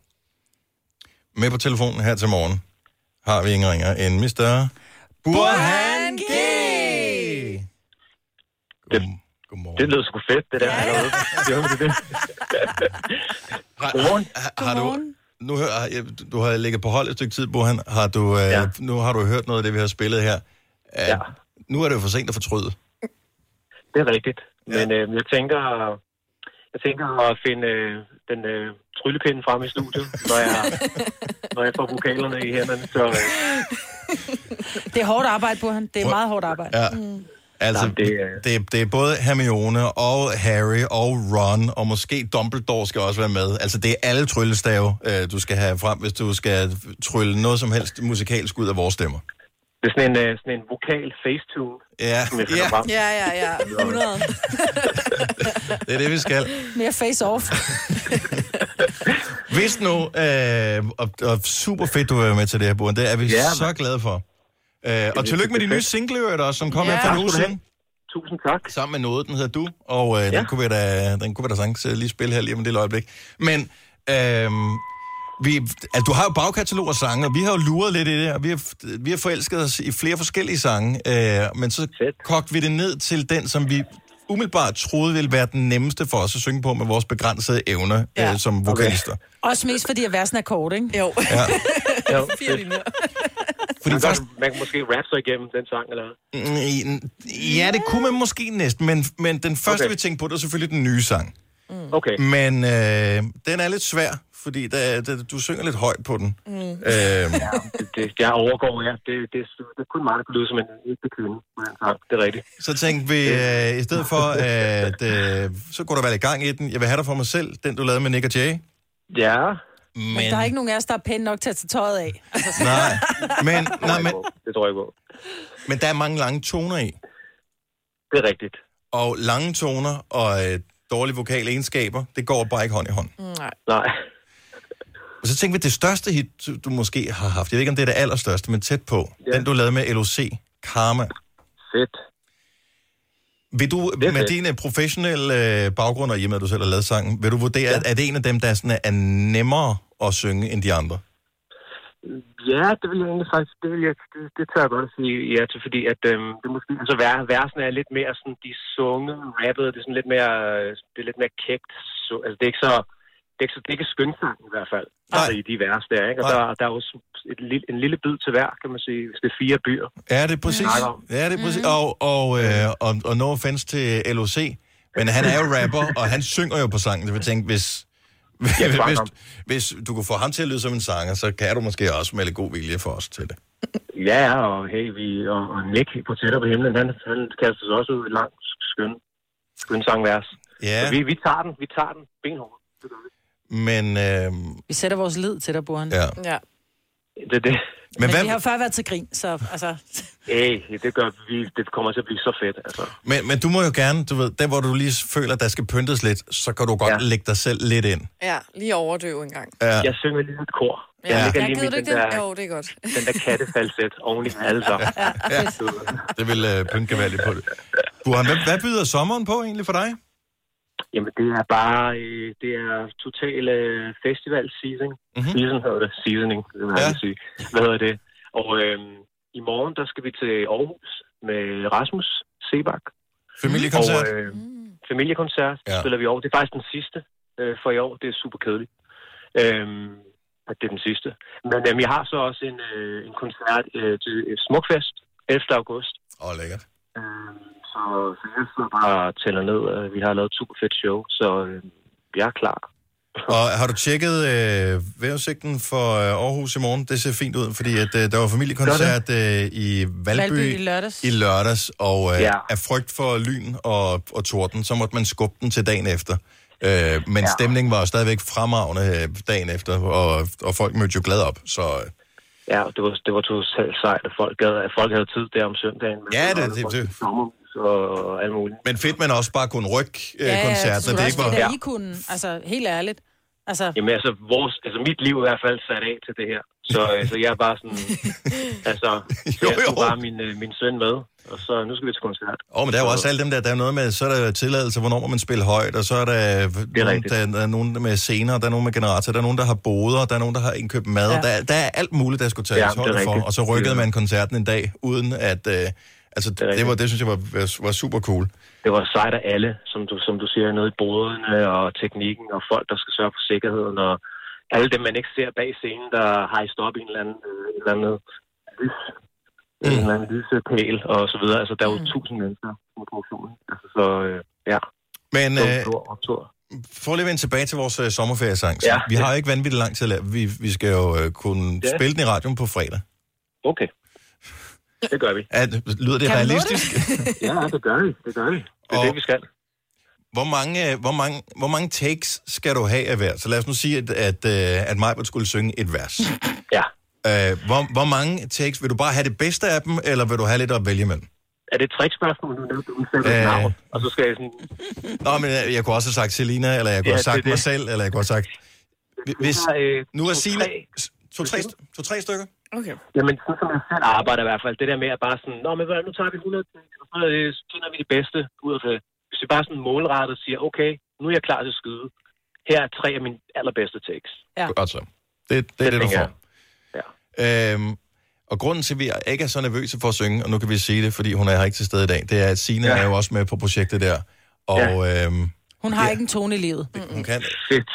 Med på telefonen her til morgen har vi ingen ringer end Mr. Burhan Det, det lyder sgu fedt, det der. Ja, ja. Det, det, det. Godmorgen. Har, har du, nu hør, har- du har ligget på hold et stykke tid, Burhan. Har du, øh, ja. Nu har du hørt noget af det, vi har spillet her. Uh, ja. Nu er det jo for sent at fortryde. det er rigtigt. Men øh, jeg tænker, jeg tænker at finde øh, den øh, tryllepinde frem i studiet, når jeg, når jeg får vokalerne i hænderne. Så, øh, Det er hårdt arbejde på han. Det er meget hårdt arbejde. Ja. Mm. Altså, Jamen, det, det, er... Det, det er både Hermione og Harry og Ron, og måske Dumbledore skal også være med. Altså, det er alle tryllestave, øh, du skal have frem, hvis du skal trylle noget som helst musikalsk ud af vores stemmer. det er sådan en, øh, sådan en vokal facetune, Ja, ja. Ja, ja, ja. 100. det er det, vi skal. Mere face-off. Hvis nu, øh, og, og super fedt, du er med til det her, Buren. Det er vi ja, så glade for. Øh, og tillykke med de nye single, i øvrigt også, som kom Ja. her for en Tak uge siden. Tusind tak. Sammen med noget, den hedder Du, og øh, ja. Den, kunne vi da, den kunne vi da sagtens øh, lige spille her lige om et lille øjeblik. Men øh, vi, altså, du har jo bagkatalog af sange, og vi har jo luret lidt i det, og vi har, vi har forelsket os i flere forskellige sange, øh, men så kogte vi det ned til den, som vi umiddelbart troede ville være den nemmeste for os at synge på med vores begrænsede evner ja. øh, som vokalister. Også mest fordi, at versen er kort, ikke? Jo. Ja. Jo, Fire linjer. Fordi man, først- man kan måske rappe sig igennem den sang, eller hvad? Mm, Ja, det kunne man måske næsten, men, men den første, okay. Vi tænkte på, det var selvfølgelig den nye sang. Okay. Men øh, den er lidt svær, fordi der, der, du synger lidt højt på den. Mm. Øh, Det, det, jeg overgår, ja. Det, det, det er kun mig, der kan lyde som en ægte kvinde sang. Det er rigtigt. så tænkte vi, øh, i stedet for, at øh, så kunne der være lidt gang i den. Jeg vil have dig for mig selv, den du lavede med Nick og Jay. Ja. Men der er ikke nogen af os, der er pæne nok til at tage tøjet af. Altså, Nej, men, nej, men, Det tror jeg på. men der er mange lange toner i. Det er rigtigt. Og lange toner og øh, dårlige vokale egenskaber, det går bare ikke hånd i hånd. Nej. Nej. Og så tænkte vi, det største hit, du- du måske har haft, jeg ved ikke, om det er det allerstørste, men tæt på, ja. den du lavede med LOC, Karma. Fedt. Vil du, er med din øh, professionelle øh, baggrund, og i og med, at du selv har lavet sangen, vil du vurdere, ja. at er det en af dem, der sådan er, er nemmere at synge end de andre? Ja, det vil jeg egentlig faktisk, det, vil jeg, det, det tør jeg godt at sige ja til, fordi at øhm, det måske, altså ver- versene er lidt mere sådan, de sunge, rappet, det er sådan lidt mere, øh, det er lidt mere kægt, så, altså det er ikke så, det er ikke, så, det er ikke skønsang i hvert fald, altså i de vers der, ikke? Og der, der er jo s- et, lille- en lille bid til hver, kan man sige, hvis det er fire byer. Ja, det er præcis. om. Ja, det er præcis. Og, og, øh, og, og no offense til LOC, men han er jo rapper, og han synger jo på sangen, så jeg tænkte, hvis, Ja, hvis, hvis, du kunne få ham til at lyde som en sanger, så kan du måske også med lidt god vilje for os til det. Ja, ja, og hey, vi, og, og Nick på tættere på himlen, han, han kaster sig også ud i lang, skøn, skøn sangvers. Ja. Så vi, vi tager den, vi tager den benhårdt. Men, øh, vi sætter vores lid til dig, Buren. ja. Ja. Det er det. Men, Men hvad, vi har jo før været til grin, så altså... Hey, det gør vi, det kommer til at blive så fedt, altså. men, men du må jo gerne, du ved, der hvor du lige føler, der skal pyntes lidt, så kan du godt ja. lægge dig selv lidt ind. Ja, lige overdøve en gang. Ja. Jeg synger lige et kor. Ja. Jeg Ja, lige gider du den ikke det? der, Jo, det er godt. den der kattefalset oven i sammen. Ja. Det vil øh, pynte på det. Burhan, hvad, hvad byder sommeren på egentlig for dig? Jamen, det er bare, øh, det er total øh, festival season. Mm-hmm. Season hedder det. Seasoning, det vil jeg ja. sige. Hvad hedder det? Og øh, i morgen, der skal vi til Aarhus med Rasmus Sebak. Familiekoncert? Og, øh, familiekoncert Ja. spiller vi år. Det er faktisk den sidste øh, for i år. Det er super kedeligt. Øhm, at det er den sidste. Men øhm, jeg har så også en, øh, en koncert øh, til Smukfest 11. august. Åh, oh, lækkert. Øhm, så, så jeg sidder bare og tæller ned. Øh, Vi har lavet et super fedt show, så øh, jeg er klar. Og har du tjekket øh, vejrudsigten for øh, Aarhus i morgen? Det ser fint ud, fordi at, øh, der var familiekoncert øh, i Valby, Valby i lørdags. i lørdags og øh, ja. Af frygt for lyn og, og torden, så måtte man skubbe den til dagen efter. Øh, men ja. stemningen var stadigvæk fremragende øh, dagen efter, og, og folk mødte jo glad op. Så øh, Ja, det var, det var totalt sejt, at folk, havde, at folk havde tid der om søndagen. Men Ja, det- det- det- sommerhus og, og alt muligt. men fedt, man også bare kunne rykke øh, Ja, ja, koncerten, det og det ikke var... det, der I kunne. Altså, helt ærligt. Altså, Jamen altså, vores, altså mit liv er i hvert fald sat af til det her. Så, øh, så jeg er bare sådan, altså, Jo, jeg tog jo. bare min, øh, min søn med, og så nu skal vi til koncert. Åh, oh, men der er jo også alle dem der, der er noget med, så er der tilladelse, hvornår må man spille højt, og så er der, nogen, rigtigt. der, der er nogen med scener, der er nogen med generator, der er nogen, der har boder, der er nogen, der har indkøbt mad, Ja. ja. der, er- der er alt muligt, der skulle tages Ja, ja, det er højde for, og så rykkede Det er- man koncerten en dag, uden at, øh, altså det, det, var, det synes jeg var, var super cool. Det var sejt af alle, som du, som du siger, nede i boderne og teknikken og folk, der skal sørge for sikkerheden og alle dem, man ikke ser bag scenen, der har stop i en eller anden, øh, en eller anden lys, mm. en eller anden lyspæl og så videre. Altså, der er jo tusind mennesker på produktionen. Altså, så øh, ja. Men, Så øh. For lige vende tilbage til vores uh, sommerferiesang. Ja. Vi har jo ikke vanvittigt lang tid at lave. Vi, vi skal jo uh, kunne Ja. spille den i radioen på fredag. Okay. Det gør vi. At, lyder det Kan du realistisk? ja, det gør vi. Det gør vi. Det er Og- det, vi skal. Hvor mange, øh, hvor, mange, hvor mange takes skal du have af hver? Så lad os nu sige, at, at, øh, at Majbert skulle synge et vers. Ja. Øh, hvor, hvor mange takes? Vil du bare have det bedste af dem, eller vil du have lidt at vælge imellem? Er det et trickspørgsmål, nu nævnte du Øh. øh... navn, og så skal jeg sådan... Nå, men jeg, jeg kunne også have sagt Selina, eller jeg kunne Ja, have sagt det er mig det. selv, eller jeg kunne have sagt... Hvis, har, øh, nu er tre. To-tre to, tre stykker? Okay. Jamen, sådan som jeg selv arbejder i hvert fald, det der med at bare sådan, Nå, men hvad, nu tager vi 100 takes, og så øh, så finder vi det bedste ud af det. Hvis vi bare sådan målrettet siger, okay, nu er jeg klar til at skyde. Her er tre af mine allerbedste takes. Ja. Godt så. Det, det er det, du får. Ja. Øhm, og grunden til, at vi ikke er så nervøse for at synge, og nu kan vi sige det, fordi hun er her ikke til stede i dag, det er, at Signe ja. er jo også med på projektet der. Og ja. øhm, Hun har ikke en tone i livet. hun kan.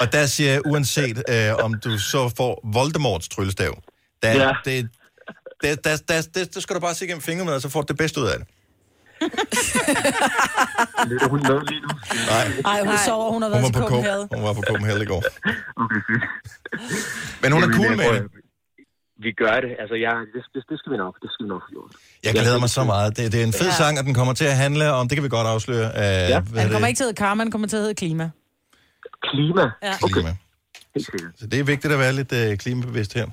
Og der siger jeg, uanset øh, om du så får Voldemorts tryllestav, der, Ja. ja. det, der, der, der, der skal du bare se gennem fingrene med, og så får du det bedste ud af det. Lytter hun med lige nu? Nej. Ej, hun sover, hun har været Hun til var på Cope. Copenhagen. Hun var på Copenhagen i går. Okay, fedt. Men hun er cool med det. Vi gør det. Altså, jeg, det, det, det skal vi nok. Det skal vi nok få gjort. Jeg glæder mig så meget. Det, det er en fed Ja. sang, og den kommer til at handle om, det kan vi godt afsløre. Uh, ja. Han kommer ikke til at hedde Karma, han kommer til at hedde Klima. Klima? Ja. Klima. Så det er vigtigt at være lidt uh, klimabevidst her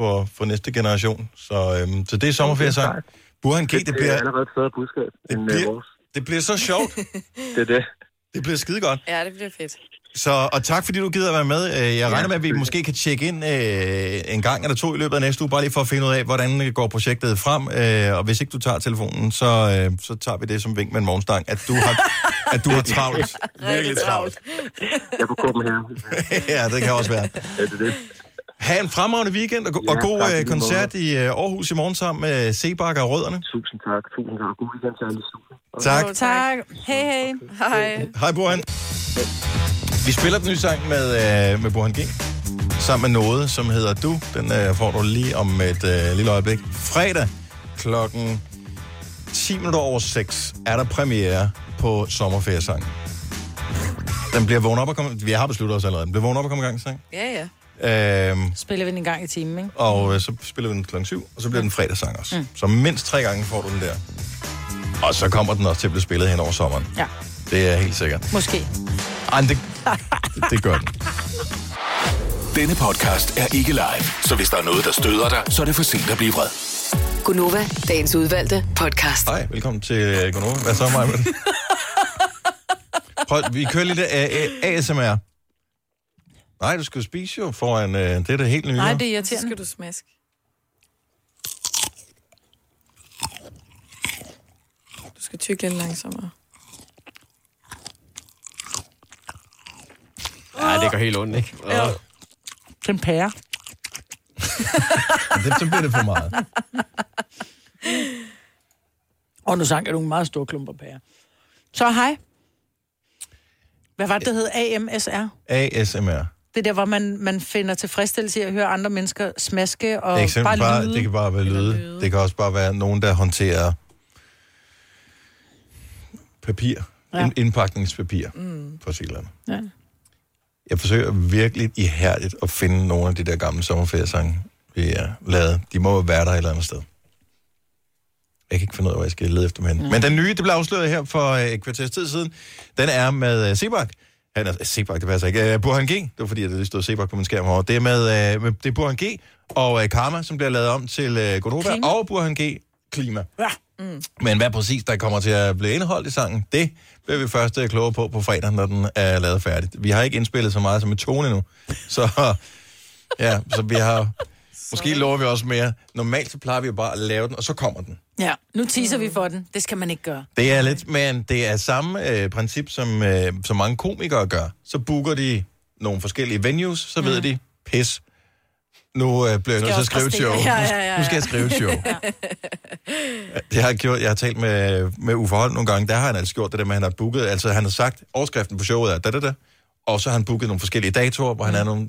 for, for næste generation. Så, øhm, så det er sommerferiesang. Burhan G, det Det er bliver, allerede et større budskab end øh, bliver- vores. det bliver så sjovt. Det er det. Det bliver skide godt. Ja, det bliver fedt. Så, og tak fordi du gider at være med. Øh, Jeg regner med, at vi måske kan tjekke ind øh, en gang eller to i løbet af næste uge, bare lige for at finde ud af, hvordan går projektet frem. Øh, og hvis ikke du tager telefonen, så, øh, så tager vi det som vink med en morgenstang, at du har, at du har travlt. Virkelig travlt. Jeg er på Copenhagen. ja, det kan også være. Ja, det er det. Ha' en fremragende weekend, og, Ja, og god tak øh, koncert i øh, Aarhus i morgen sammen med Sebak og Rødderne. Tusind tak. Tusind tak. God weekend til alle i studiet. Tak. Tak. Hej, hej. Hej. Hej, Burhan. Vi spiller den nye sang med, øh, med Burhan G. Sammen med noget, som hedder Du. Den øh, får du lige om et øh, lille øjeblik. Fredag klokken 10 minutter over 6 er der premiere på sommerferiesang. Den bliver vågen op og komme... Vi har besluttet os allerede. Den bliver vågen op og komme i gang, sang. Ja, ja. Øhm, Spiller vi den en gang i timen, ikke? og øh, så spiller vi den klokken 7, og så bliver den fredagssang også. Mm. Så mindst tre gange får du den der. Og så kommer den også til at blive spillet hen over sommeren. Ja. Det er helt sikkert. Måske. Ej, det, det, gør den. Denne podcast er ikke live, så hvis der er noget, der støder dig, så er det for sent at blive vred. Gunova, dagens udvalgte podcast. Hej, velkommen til øh, Gonova. Hvad så, mig Prøv, vi kører lidt af ASMR. Nej, du skal jo spise jo foran... Øh, det er det helt nye. Nej, det er Så irriterende. skal du smaske. Du skal tykke lidt langsommere. Ja, det går helt ondt, ikke? Ja. Den pære. det, så bliver det for meget. Og nu sang jeg nogle meget store klumper pære. Så hej. Hvad var det, det hed? AMSR? ASMR. Det er der, hvor man, man finder tilfredsstillelse i at høre andre mennesker smaske og Det, eksempel bare, bare, lyde. det kan bare være lyde. Det kan også bare være nogen, der håndterer papir. Ja. Ja. Indpakningspapir. Mm. Eller andet. Ja. Jeg forsøger virkelig ihærdigt at finde nogle af de der gamle sommerferiesange, vi har lavet. De må jo være der et eller andet sted. Jeg kan ikke finde ud af, hvor jeg skal lede efter dem hen. Men den nye, det blev afsløret her for øh, et kvarters tid siden, den er med uh, Sebak. Han er, Sebak, det passer ikke. Uh, Burhan G. Det var fordi, at det stod Sebak på min skærm herovre. Det er med, uh, med det er Burhan G. og uh, Karma, som bliver lavet om til uh, Klima. og Burhan G. Klima. Ja. Mm. Men hvad præcis der kommer til at blive indeholdt i sangen, det bliver vi først øh, klogere på på fredag, når den er lavet færdigt. Vi har ikke indspillet så meget som et tone endnu, så, ja, så vi har... Måske lover vi også mere. Normalt så plejer vi jo bare at lave den, og så kommer den. Ja, nu teaser vi for den. Det skal man ikke gøre. Det er lidt, men det er samme øh, princip, som, øh, som mange komikere gør. Så booker de nogle forskellige venues, så ved de, pis, nu øh, bliver jeg nødt til at skrive et show. Ja, ja, ja, ja. Nu skal jeg skrive et show. Jeg har, gjort, jeg har talt med, med Uffe Holm nogle gange, der har han altså gjort det der med, at han har booket, altså han har sagt, overskriften på showet er da, da, da, og så har han booket nogle forskellige datoer, hvor han er nogle...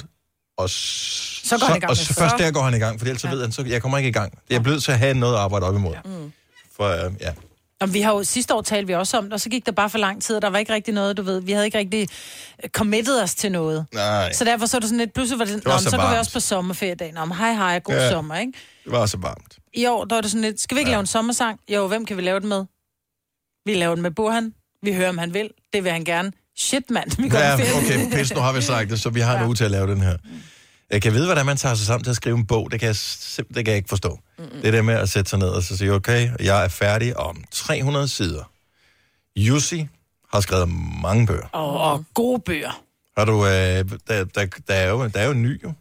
Og s- Så går han i gang og så først Så- der går han i gang, for ellers så ved han, så jeg kommer ikke i gang. Jeg er blevet til at have noget at arbejde op imod. Mm. For øh, ja, Om vi har jo, sidste år talte vi også om det, og så gik der bare for lang tid, og der var ikke rigtig noget, du ved. Vi havde ikke rigtig øh, committed os til noget. Nej. Så derfor så det sådan lidt, pludselig var det, Det var så så, så går vi også på sommerferiedagen. Om hej hej, god Ja. ja. sommer, ikke? Det var så varmt. I år, der var det sådan lidt, skal vi ikke ja. lave en sommersang? Jo, hvem kan vi lave den med? Vi laver den med Burhan. Vi hører, om han vil. Det vil han gerne. Shit, mand. Vi går Ja, okay, pis, nu har vi sagt det, så vi har en uge til at lave den her. Jeg kan vide, hvordan man tager sig sammen til at skrive en bog. Det kan jeg simpelthen det kan jeg ikke forstå. Mm-hmm. Det der med at sætte sig ned og så sige, okay, jeg er færdig om 300 sider. Jussi har skrevet mange bøger. Og, og gode bøger. Har du, øh, der, der, der, er jo, der er jo en ny, jo.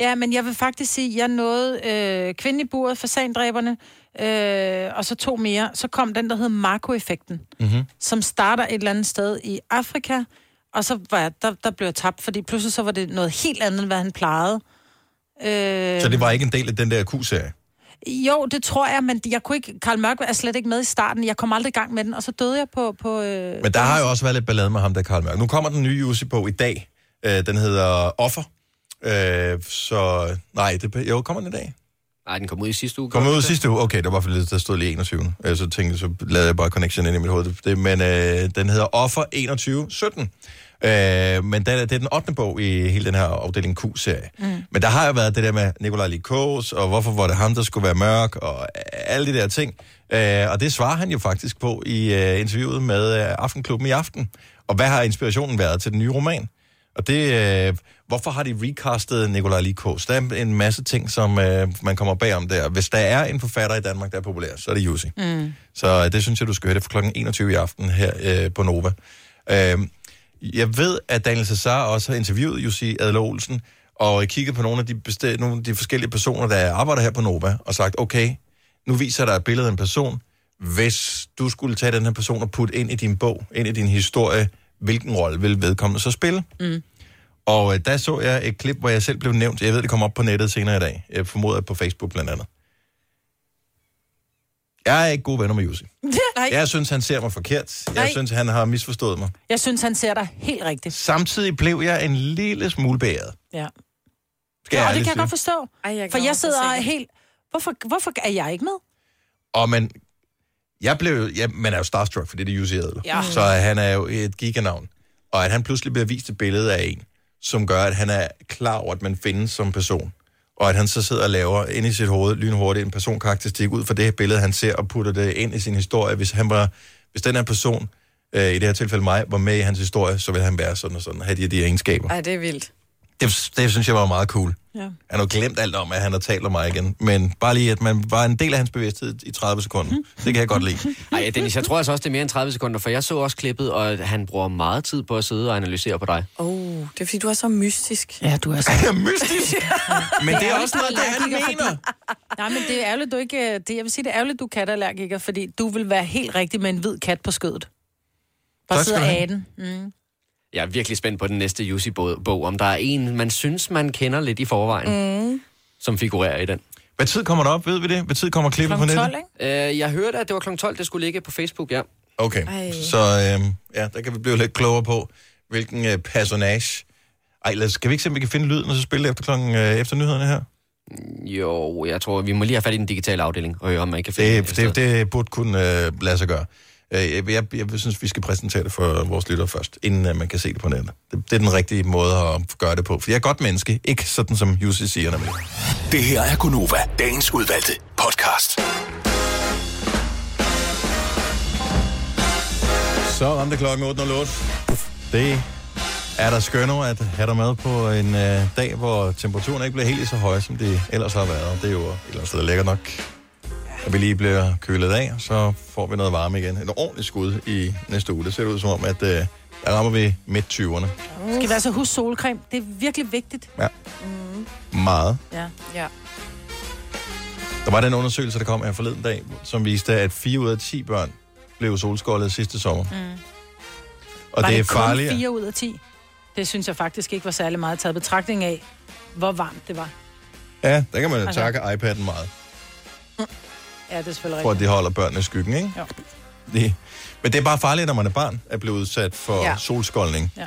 Ja, men jeg vil faktisk sige, at jeg nåede øh, Kvinden i buret, Fasandræberne, øh, og så to mere. Så kom den, der hed Marco-effekten, Mm-hmm. som starter et eller andet sted i Afrika, og så var jeg, der, der blev jeg tabt, fordi pludselig så var det noget helt andet, end hvad han plejede. Øh, Så det var ikke en del af den der Q-serie. Jo, det tror jeg, men jeg kunne ikke... Karl Mørk er slet ikke med i starten. Jeg kom aldrig i gang med den, og så døde jeg på... på øh, Men der har jo også været lidt ballade med ham, der Karl Mørk. Nu kommer den nye Jussi-bog i dag. Øh, den hedder Offer. Øh, så nej, det, jo, kommer den i dag? Nej, den kom ud i sidste uge. Kom ud den sidste uge. Okay, der var fordi, der stod lige 21. Øh, Så tænkte jeg, så lavede jeg bare connection ind i mit hoved. Det, men øh, den hedder Offer 2117. Øh, men den, det er den 8. bog i hele den her afdeling Q-serie. Mm. Men der har jo været det der med Nikolaj Likos, og hvorfor var det ham, der skulle være mørk, og alle de der ting. Øh, og det svarer han jo faktisk på i øh, interviewet med øh, Aftenklubben i aften. Og hvad har inspirationen været til den nye roman? Og det, øh, hvorfor har de recastet Nikolaj Likos? Der er en masse ting, som øh, man kommer bagom der. Hvis der er en forfatter i Danmark, der er populær, så er det Jussi. Mm. Så øh, det synes jeg, du skal høre det for klokken 21 i aften her øh, på Nova. Øh, jeg ved, at Daniel Cesar også har interviewet Jussi Adler Olsen, og kigget på nogle af de, besti- nogle af de forskellige personer, der arbejder her på Nova, og sagt, okay, nu viser der et billede af en person. Hvis du skulle tage den her person og putte ind i din bog, ind i din historie, hvilken rolle vil vedkommende så spille? Mm. Og øh, der så jeg et klip, hvor jeg selv blev nævnt. Jeg ved, det kommer op på nettet senere i dag. Jeg formoder på Facebook blandt andet. Jeg er ikke gode venner med Jussi. Nej. Jeg synes, han ser mig forkert. Jeg Nej. synes, han har misforstået mig. Jeg synes, han ser dig helt rigtigt. Samtidig blev jeg en lille smule beæret. Ja. Skal ja, jeg og det kan jeg godt forstå. Ej, jeg For jeg sidder helt... Hvorfor, hvorfor er jeg ikke med? Og men, jeg blev, ja, man er jo starstruck, fordi det er Jussi Adler. Ja. Så han er jo et giganavn. Og at han pludselig bliver vist et billede af en, som gør, at han er klar over, at man findes som person. Og at han så sidder og laver ind i sit hoved lynhurtigt en personkarakteristik ud fra det her billede, han ser, og putter det ind i sin historie. Hvis, han var, hvis den her person, øh, i det her tilfælde mig, var med i hans historie, så ville han være sådan og sådan, have de, her- de egenskaber. Ej, det er vildt. Det, det synes jeg var meget cool. Ja. Han har glemt alt om, at han har talt om mig igen. Men bare lige, at man var en del af hans bevidsthed i 30 sekunder. Det kan jeg godt lide. Ej, Dennis, jeg tror altså også, det er mere end 30 sekunder, for jeg så også klippet, og han bruger meget tid på at sidde og analysere på dig. Oh, det er fordi, du er så mystisk. Ja, du er så... mystisk? Men det er også noget, det han mener. Nej, men det er ærgerligt, du ikke... Det, jeg vil sige, det er ærgerligt, du er katallergiker, fordi du vil være helt rigtig med en hvid kat på skødet. Bare sidde æde den. Mm. Jeg er virkelig spændt på den næste Jussi-bog, om der er en, man synes, man kender lidt i forvejen, mm. som figurerer i den. Hvad tid kommer der op, ved vi det? Hvad tid kommer klippet på nettet? Øh, jeg hørte, at det var kl. 12, det skulle ligge på Facebook, ja. Okay, Ej. så øh, ja, der kan vi blive lidt klogere på, hvilken øh, personage... Ej, lad os, skal vi ikke se, om vi kan finde lyden, og så spille efter, klokken, øh, efter nyhederne her? Jo, jeg tror, vi må lige have fat i den digitale afdeling, og høre, om man kan finde Det, det, det burde kunne øh, lade sig gøre. Øh, Jeg, jeg, jeg synes, vi skal præsentere det for vores lyttere først, inden øh, man kan se det på nettet. Det, det er den rigtige måde at gøre det på. For jeg er godt menneske, ikke sådan som Jussi siger nemlig. Det her er Gunova, dagens udvalgte podcast. Så ramte klokken 8.08. Det er der skønner at have dig med på en øh, dag, hvor temperaturen ikke bliver helt så høj, som det ellers har været. Det er jo et eller andet sted lækkert nok. At vi lige bliver kølet af, så får vi noget varme igen. Et ordentligt skud i næste uge. Det ser ud som om, at øh, der rammer vi midt 20'erne. Skal være så husk solcreme. Det er virkelig vigtigt. Ja. Mm. Meget. Ja. ja. Der var den undersøgelse, der kom her forleden dag, som viste, at 4 ud af 10 børn blev solskoldet sidste sommer. Mm. Og var det er det kun farligt. 4 ud af 10? Det synes jeg faktisk ikke var særlig meget taget betragtning af, hvor varmt det var. Ja, der kan man jo Altså- takke iPad'en meget, Ja, det er selvfølgelig for at rigtigt. de holder børnene i skyggen, ikke? Jo. Det. Men det er bare farligt, når man er barn, at blive udsat for Ja. ja. solskoldning. Ja.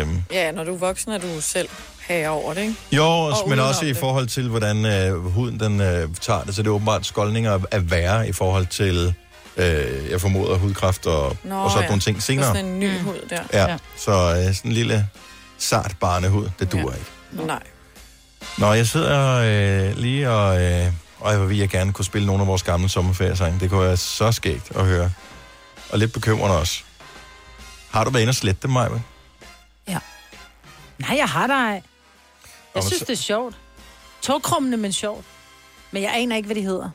Øhm, Ja, når du er voksen, er du selv her over det, ikke? jo, Og men også i det. forhold til, hvordan øh, huden den, øh, tager det. Så det er åbenbart skoldninger er værre i forhold til øh, jeg formoder, hudkræft og, Nå, og sådan ja. nogle ting senere. Sådan en ny hud der. Ja, så øh, sådan en lille sart barnehud, det duer ja. ikke. Nej. Nå, jeg sidder øh, lige og... Øh, øj, hvor vil jeg gerne kunne spille nogle af vores gamle sommerferiesange. Det kunne være så skægt at høre. Og lidt bekymrende også. Har du været inde og slette dem, Maja? Nej, jeg har dig. Jeg men synes, så- det er sjovt. Togkrummende, men sjovt. Men jeg aner ikke, hvad de hedder.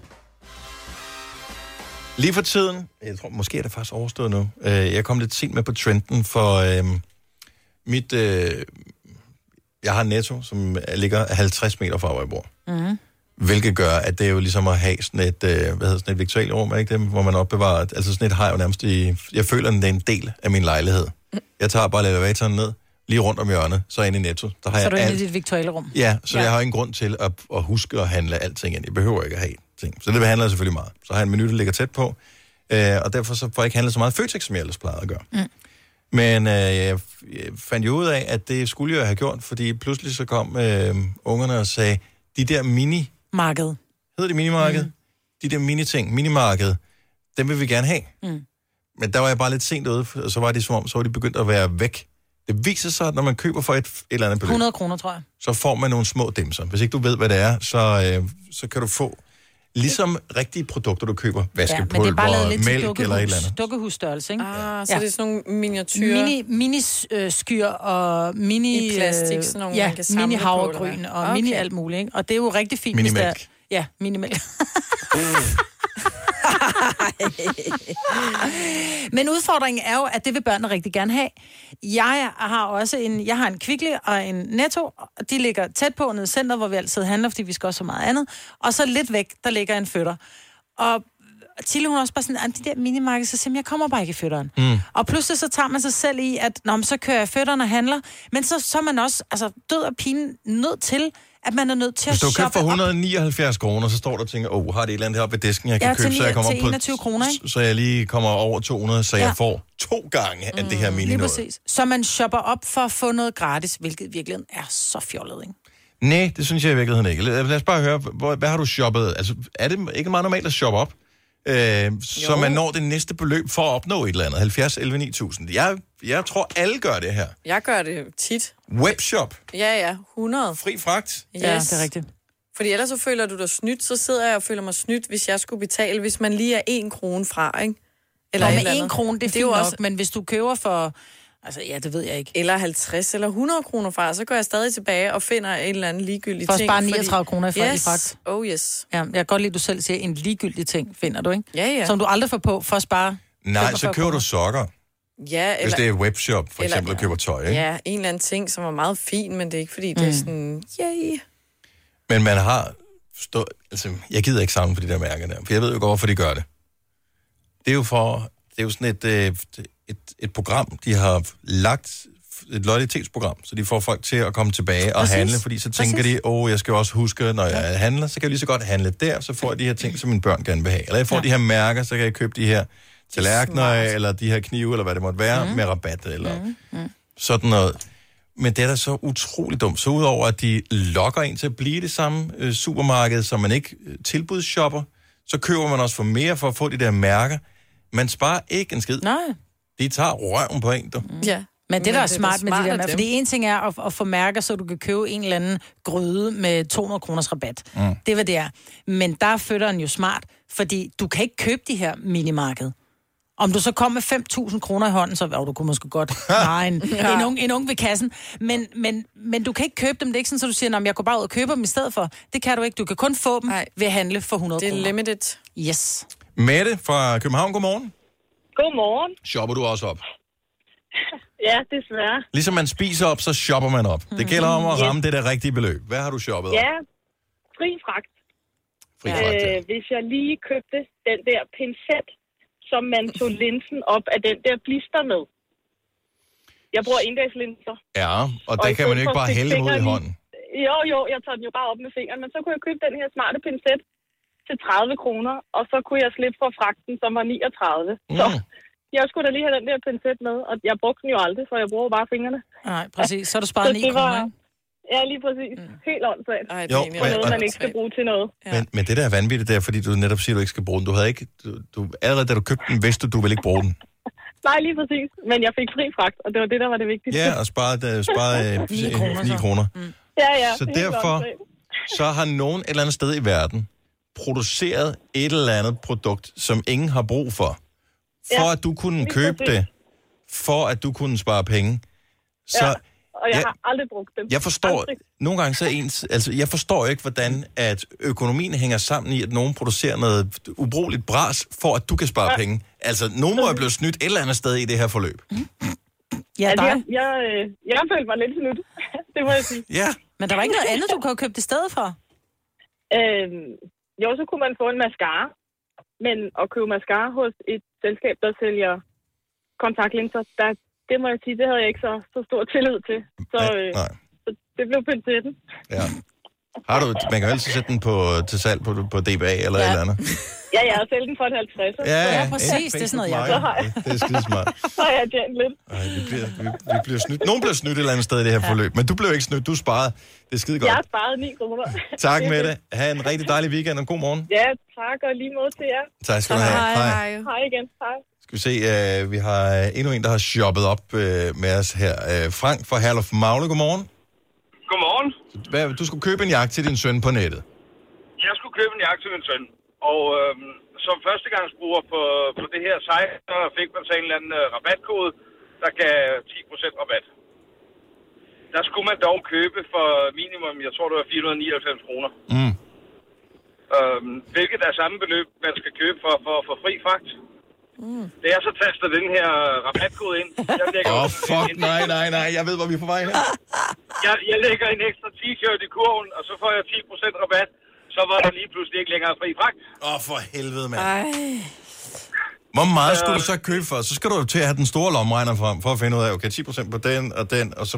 Lige for tiden, jeg tror, måske er det faktisk overstået nu. Øh, jeg kom lidt sent med på trenden for øh, mit... Øh, jeg har netto, som ligger 50 meter fra, hvor jeg bor. Mm. Hvilket gør, at det er jo ligesom at have sådan et, øh, hvad hedder sådan et viktualrum, er ikke det, hvor man opbevarer, altså sådan et har jeg jo nærmest i, jeg føler, at det er en del af min lejlighed. Jeg tager bare elevatoren ned, lige rundt om hjørnet, så ind i netto. Der har Så er jeg du inde i dit viktualrum. Ja, så Ja. jeg har ingen grund til at, at huske at handle alting ind. Jeg behøver ikke at have ting. Så det behandler jeg selvfølgelig meget. Så har jeg en menu, der ligger tæt på, øh, og derfor så får jeg ikke handlet så meget Føtex, som jeg ellers plejede at gøre. Mm. Men øh, jeg, jeg fandt jo ud af, at det skulle jeg have gjort, fordi pludselig så kom øh, ungerne og sagde, de der mini, Marked. hedder det minimarked? Mm. De der mini-ting, minimarked, dem vil vi gerne have. Mm. Men der var jeg bare lidt sent ude, og så var de som om, så var de begyndt at være væk. Det viser sig, at når man køber for et, et eller andet beløb, 100 kroner, tror jeg. så får man nogle små dimser. Hvis ikke du ved, hvad det er, så, øh, så kan du få ligesom rigtige produkter, du køber. Ja, men det er Vaskepulver, bare lavet lidt til mælk eller et eller dukkehus, andet. dukkehusstørrelse, ikke? Ah, så ja. det er sådan nogle miniatyrer. Mini, mini øh, skyr og mini... I plastik, sådan nogle, ja, man kan samle mini havregryn og Okay. mini alt muligt, ikke? Og det er jo rigtig fint, hvis Minimælk. der... Ja, minimælk. Men udfordringen er jo, at det vil børnene rigtig gerne have. Jeg har også en, jeg har en Kvickly og en Netto, og de ligger tæt på nede i center, hvor vi altid handler, fordi vi skal også så meget andet. Og så lidt væk, der ligger en føtter. Og Tille, hun er også bare sådan, "Ah, de der minimarkeder, så siger jeg, kommer bare ikke i fødderen. Mm. Og pludselig så tager man sig selv i, at Nå, så kører jeg fødderne og handler, men så, så er man også altså, død og pine nødt til, at man er nødt til Hvis at du køber shoppe for op. 179 kroner, så står der og tænker, åh, oh, har det et eller andet heroppe ved disken, jeg kan Ja, købe, så jeg kommer op på... 21 kroner, ikke? Så jeg lige kommer over 200, så Ja. jeg får to gange af det her mini Lige præcis. Så man shopper op for at få noget gratis, hvilket virkelig er så fjollet, ikke? Nej, det synes jeg i virkeligheden ikke. Lad, lad os bare høre, hvor, hvad har du shoppet? Altså, er det ikke meget normalt at shoppe op? Øh, så man når det næste beløb for at opnå et eller andet. 70, 11, 9000. Jeg, jeg tror, alle gør det her. Jeg gør det tit. Webshop. Ja, ja, 100. Fri fragt. Yes. Ja, det er rigtigt. Fordi ellers så føler du dig snydt, så sidder jeg og føler mig snydt, hvis jeg skulle betale, hvis man lige er en krone fra, ikke? Eller med eller en krone, det er, er fint jo nok, også- men hvis du køber for... Altså, ja, det ved jeg ikke. Eller 50 eller 100 kroner fra, så går jeg stadig tilbage og finder en eller anden ligegyldig For at ting. spare 39 kroner i yes. fragt. Oh yes. Ja, jeg kan godt lide, at du selv siger, en ligegyldig ting finder du, ikke? Ja, ja. Som du aldrig får på for at spare Nej, 45 så køber du kroner. sokker. Ja, Hvis eller, det er et webshop, for eller- eksempel, og køber tøj. Ikke? ja, en eller anden ting, som er meget fin, men det er ikke fordi, det er sådan, yay. Men man har... Stå, altså, jeg gider ikke samle på de der mærker der, for jeg ved jo godt, hvorfor de gør det. Det er jo for... Det er jo sådan et, øh, et, et program, de har lagt et loyalitetsprogram, så de får folk til at komme tilbage og Præcis. handle, fordi så tænker Præcis. de, åh, oh, jeg skal jo også huske, når jeg handler, så kan jeg lige så godt handle der, så får jeg de her ting, som mine børn gerne vil have. Eller jeg får ja. de her mærker, så kan jeg købe de her tallerkener, eller de her knive, eller hvad det måtte være, mm. med rabat, eller mm. Mm. sådan noget. Men det er da så utroligt dumt. Så udover at de lokker ind til at blive det samme øh, supermarked, som man ikke øh, tilbudsshopper, så køber man også for mere for at få de der mærker. Man sparer ikke en skid. Nej. De tager røven på en, du. Ja. Men det, der Men er det er smart med de smart der af fordi en ting er at, at få mærker, så du kan købe en eller anden gryde med 200 kroners rabat. Mm. Det hvad det er. Men der er fødderen jo smart, fordi du kan ikke købe de her minimarked. Om du så kom med 5.000 kroner i hånden, så oh, du kunne måske godt nej, en, Ja. en, ung, en ung ved kassen. Men, men, men du kan ikke købe dem. Det er ikke sådan, at du siger, at jeg går bare ud og køber dem i stedet for. Det kan du ikke. Du kan kun få dem ved at handle for 100 Det er kroner. limited. Yes. Mette fra København, godmorgen. Godmorgen. Shopper du også op? Ja, desværre. Ligesom man spiser op, så shopper man op. Det gælder om at Yes. ramme det der rigtige beløb. Hvad har du shoppet op? Ja, fri fragt. Fri fragt, ja. øh, hvis jeg lige købte den der pincet, som man tog linsen op af den der blister med. Jeg bruger endagslinser. Ja, og Og der i kan man jo ikke bare hælde imod i hånden. Jo, jo, jeg tager den jo bare op med fingeren, men så kunne jeg købe den her smarte pincet til 30 kroner, og så kunne jeg slippe for fragten, som var 39. Så Mm. jeg skulle da lige have den der pincet med, og jeg brugte den jo aldrig, for jeg bruger bare fingrene. Nej, præcis. Så har du sparet Så 9 det var- kroner? Ja, lige præcis. Helt åndssvagt. Ej, det Jo, men- noget, og- man ikke skal bruge til noget. Ja. Men, men det der er vanvittigt, det er, fordi du netop siger, at du ikke skal bruge den. Du havde ikke, du, du, allerede da du købte den, vidste du, du ville ikke bruge den. Nej, lige præcis. Men jeg fik fri fragt, og det var det, der var det vigtigste. Ja, og sparet, uh, sparet uh, 9 kroner, 9 så. kroner. Ja, ja. Så derfor, så har nogen et eller andet sted i verden produceret et eller andet produkt, som ingen har brug for. For Ja, at du kunne købe præcis. det, for at du kunne spare penge. Så ja, og jeg jeg- har aldrig brugt dem. jeg forstår, Aldrig. nogle gange så ens, altså jeg forstår ikke, hvordan at økonomien hænger sammen i, at nogen producerer noget ubrugeligt bras, for at du kan spare Ja. penge. Altså, nogen må have blevet snydt et eller andet sted i det her forløb. Ja, Altså, jeg, jeg, øh, jeg følte mig lidt snydt. det må jeg sige. Ja. Men der var ikke noget andet, du kunne have købt i stedet for? Øhm, jo, så kunne man få en mascara. Men at købe mascara hos et selskab, der sælger kontaktlinser, der, det må jeg sige, det havde jeg ikke så, så stor tillid til. Så, øh, nej. så det blev prinsessen. Ja. Har du, man kan jo altid sætte den på, til salg på, på DBA eller ja. et eller andet. Ja, jeg har sælgt den for et 50. Ja, ja, præcis. Det er sådan noget, jeg Så har jeg, Det er skidesmart. så har jeg tjent lidt. Ej, vi bliver, vi, vi bliver snydt. Nogen bliver snydt et eller andet sted i det her ja. forløb, men du blev ikke snydt, du sparede. Det er skide Jeg har godt. sparet 9 kroner. Tak med det. Ha' en rigtig dejlig weekend og god morgen. Ja, tak og lige måde til jer. Tak skal du have. Hej. Hej igen. Hej. Skal vi se, uh, vi har endnu en, der har shoppet op uh, med os her. Uh, Frank fra Herlof Magle, godmorgen. Godmorgen. Hvad, du skulle købe en jakke til din søn på nettet. Jeg skulle købe en jakke til min søn, og øhm, som førstegangsbruger på, på det her site, så fik man så en eller anden øh, rabatkode, der gav 10% rabat. Der skulle man dog købe for minimum, jeg tror det var 499 kroner. Mm. Øhm, hvilket er samme beløb, man skal købe for, for, for fri fragt. Mm. Det er så taster den her rabatkode ind. Jeg lægger, Åh, oh, fuck, nej, nej, nej. Jeg ved, hvor vi er på vej her. jeg, jeg lægger en ekstra t-shirt i kurven, og så får jeg 10% rabat. Så var der lige pludselig ikke længere fri fragt. Åh, oh, for helvede, mand. Hvor meget skulle du så købe for? Så skal du jo til at have den store lomregner frem, for at finde ud af, okay, 10% på den og den, og så...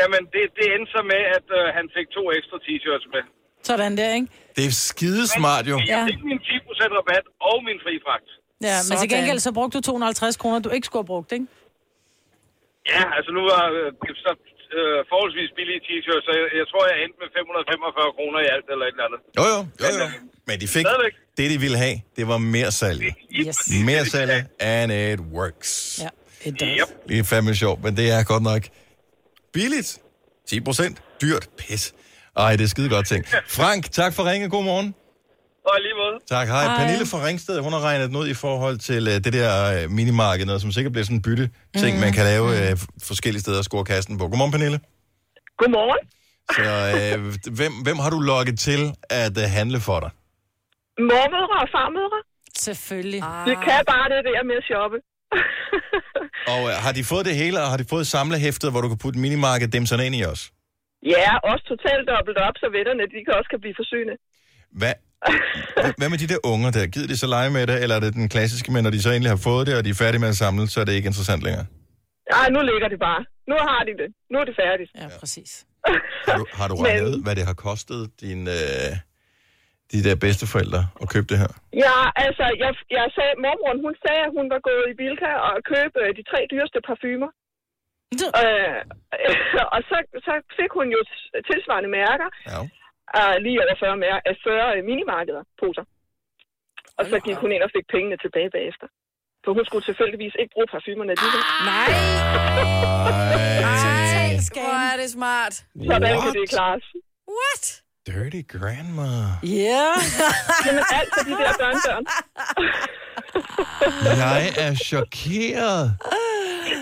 Jamen, det, det endte så med, at øh, han fik to ekstra t-shirts med. Sådan der, ikke? Det er skidesmart jo. Jeg fik min 10% rabat og min fri fragt. Ja, men til gengæld så brugte du 250 kroner, du ikke skulle have brugt, ikke? Ja, altså nu var øh, det så øh, forholdsvis billige t-shirts, så jeg, jeg tror, jeg endte med 545 kroner i alt eller et eller andet. Jo, jo, jo, jo. Men de fik Stadigvæk. det, de ville have. Det var mere salg. Yes. Mere salg, and it works. Ja, it does. Yep. Det er fandme sjovt, men det er godt nok billigt. 10 procent. Dyrt. Pis. Ej, det er skide godt ting. Frank, tak for ringe. God morgen. Og i lige måde. Tak. Hej. Hej. Pernille fra Ringsted, hun har regnet den ud i forhold til uh, det der uh, minimarked, noget, som sikkert bliver sådan en bytte ting, Mhm. man kan lave uh, forskellige steder og score kassen på. Godmorgen, Pernille. Godmorgen. Så uh, hvem, hvem har du lukket til at uh, handle for dig? Mormødre og farmødre. Selvfølgelig. Ah. Det kan bare det der med at shoppe. Og uh, har de fået det hele, og har de fået samlehæftet, hvor du kan putte minimarked dem sådan ind i os? Ja, også totalt dobbelt op, så vetterne, de kan også kan blive forsynet. Hvad, hvad- med de der unger der? Gider de så lege med det, eller er det den klassiske, men når de så endelig har fået det, og de er færdige med at samle, så er det ikke interessant længere? Ej, nu ligger det bare. Nu har de det. Nu er det færdigt. Ja, præcis. Har du, har du Men- regnet ud, hvad det har kostet din, øh, de der bedsteforældre at købe det her? Ja, altså, jeg, jeg sagde, mormoren, hun sagde, at hun var gået i Bilka og købe øh, de tre dyreste parfumer. Øh, og så, så fik hun jo tilsvarende mærker. Ja. Uh, lige over 40, mær- øh, 40 minimarkeder, poser. Og så gik hun ind og fik pengene tilbage bagefter. For hun skulle tilfældigvis ikke bruge parfumerne alligevel. Nej! Ej, Hvor er det smart. Sådan kan What? det klares. What? dirty grandma. Ja. Jamen alt for de der børnebørn. Jeg er chokeret.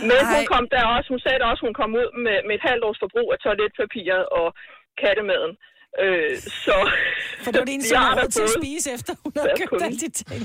Men hun kom der også, hun sagde også, hun kom ud med, med et halvt års forbrug af toiletpapiret og kattemaden. Øh, så... For det var det eneste, hun havde til at spise, efter hun havde købt alle de ting.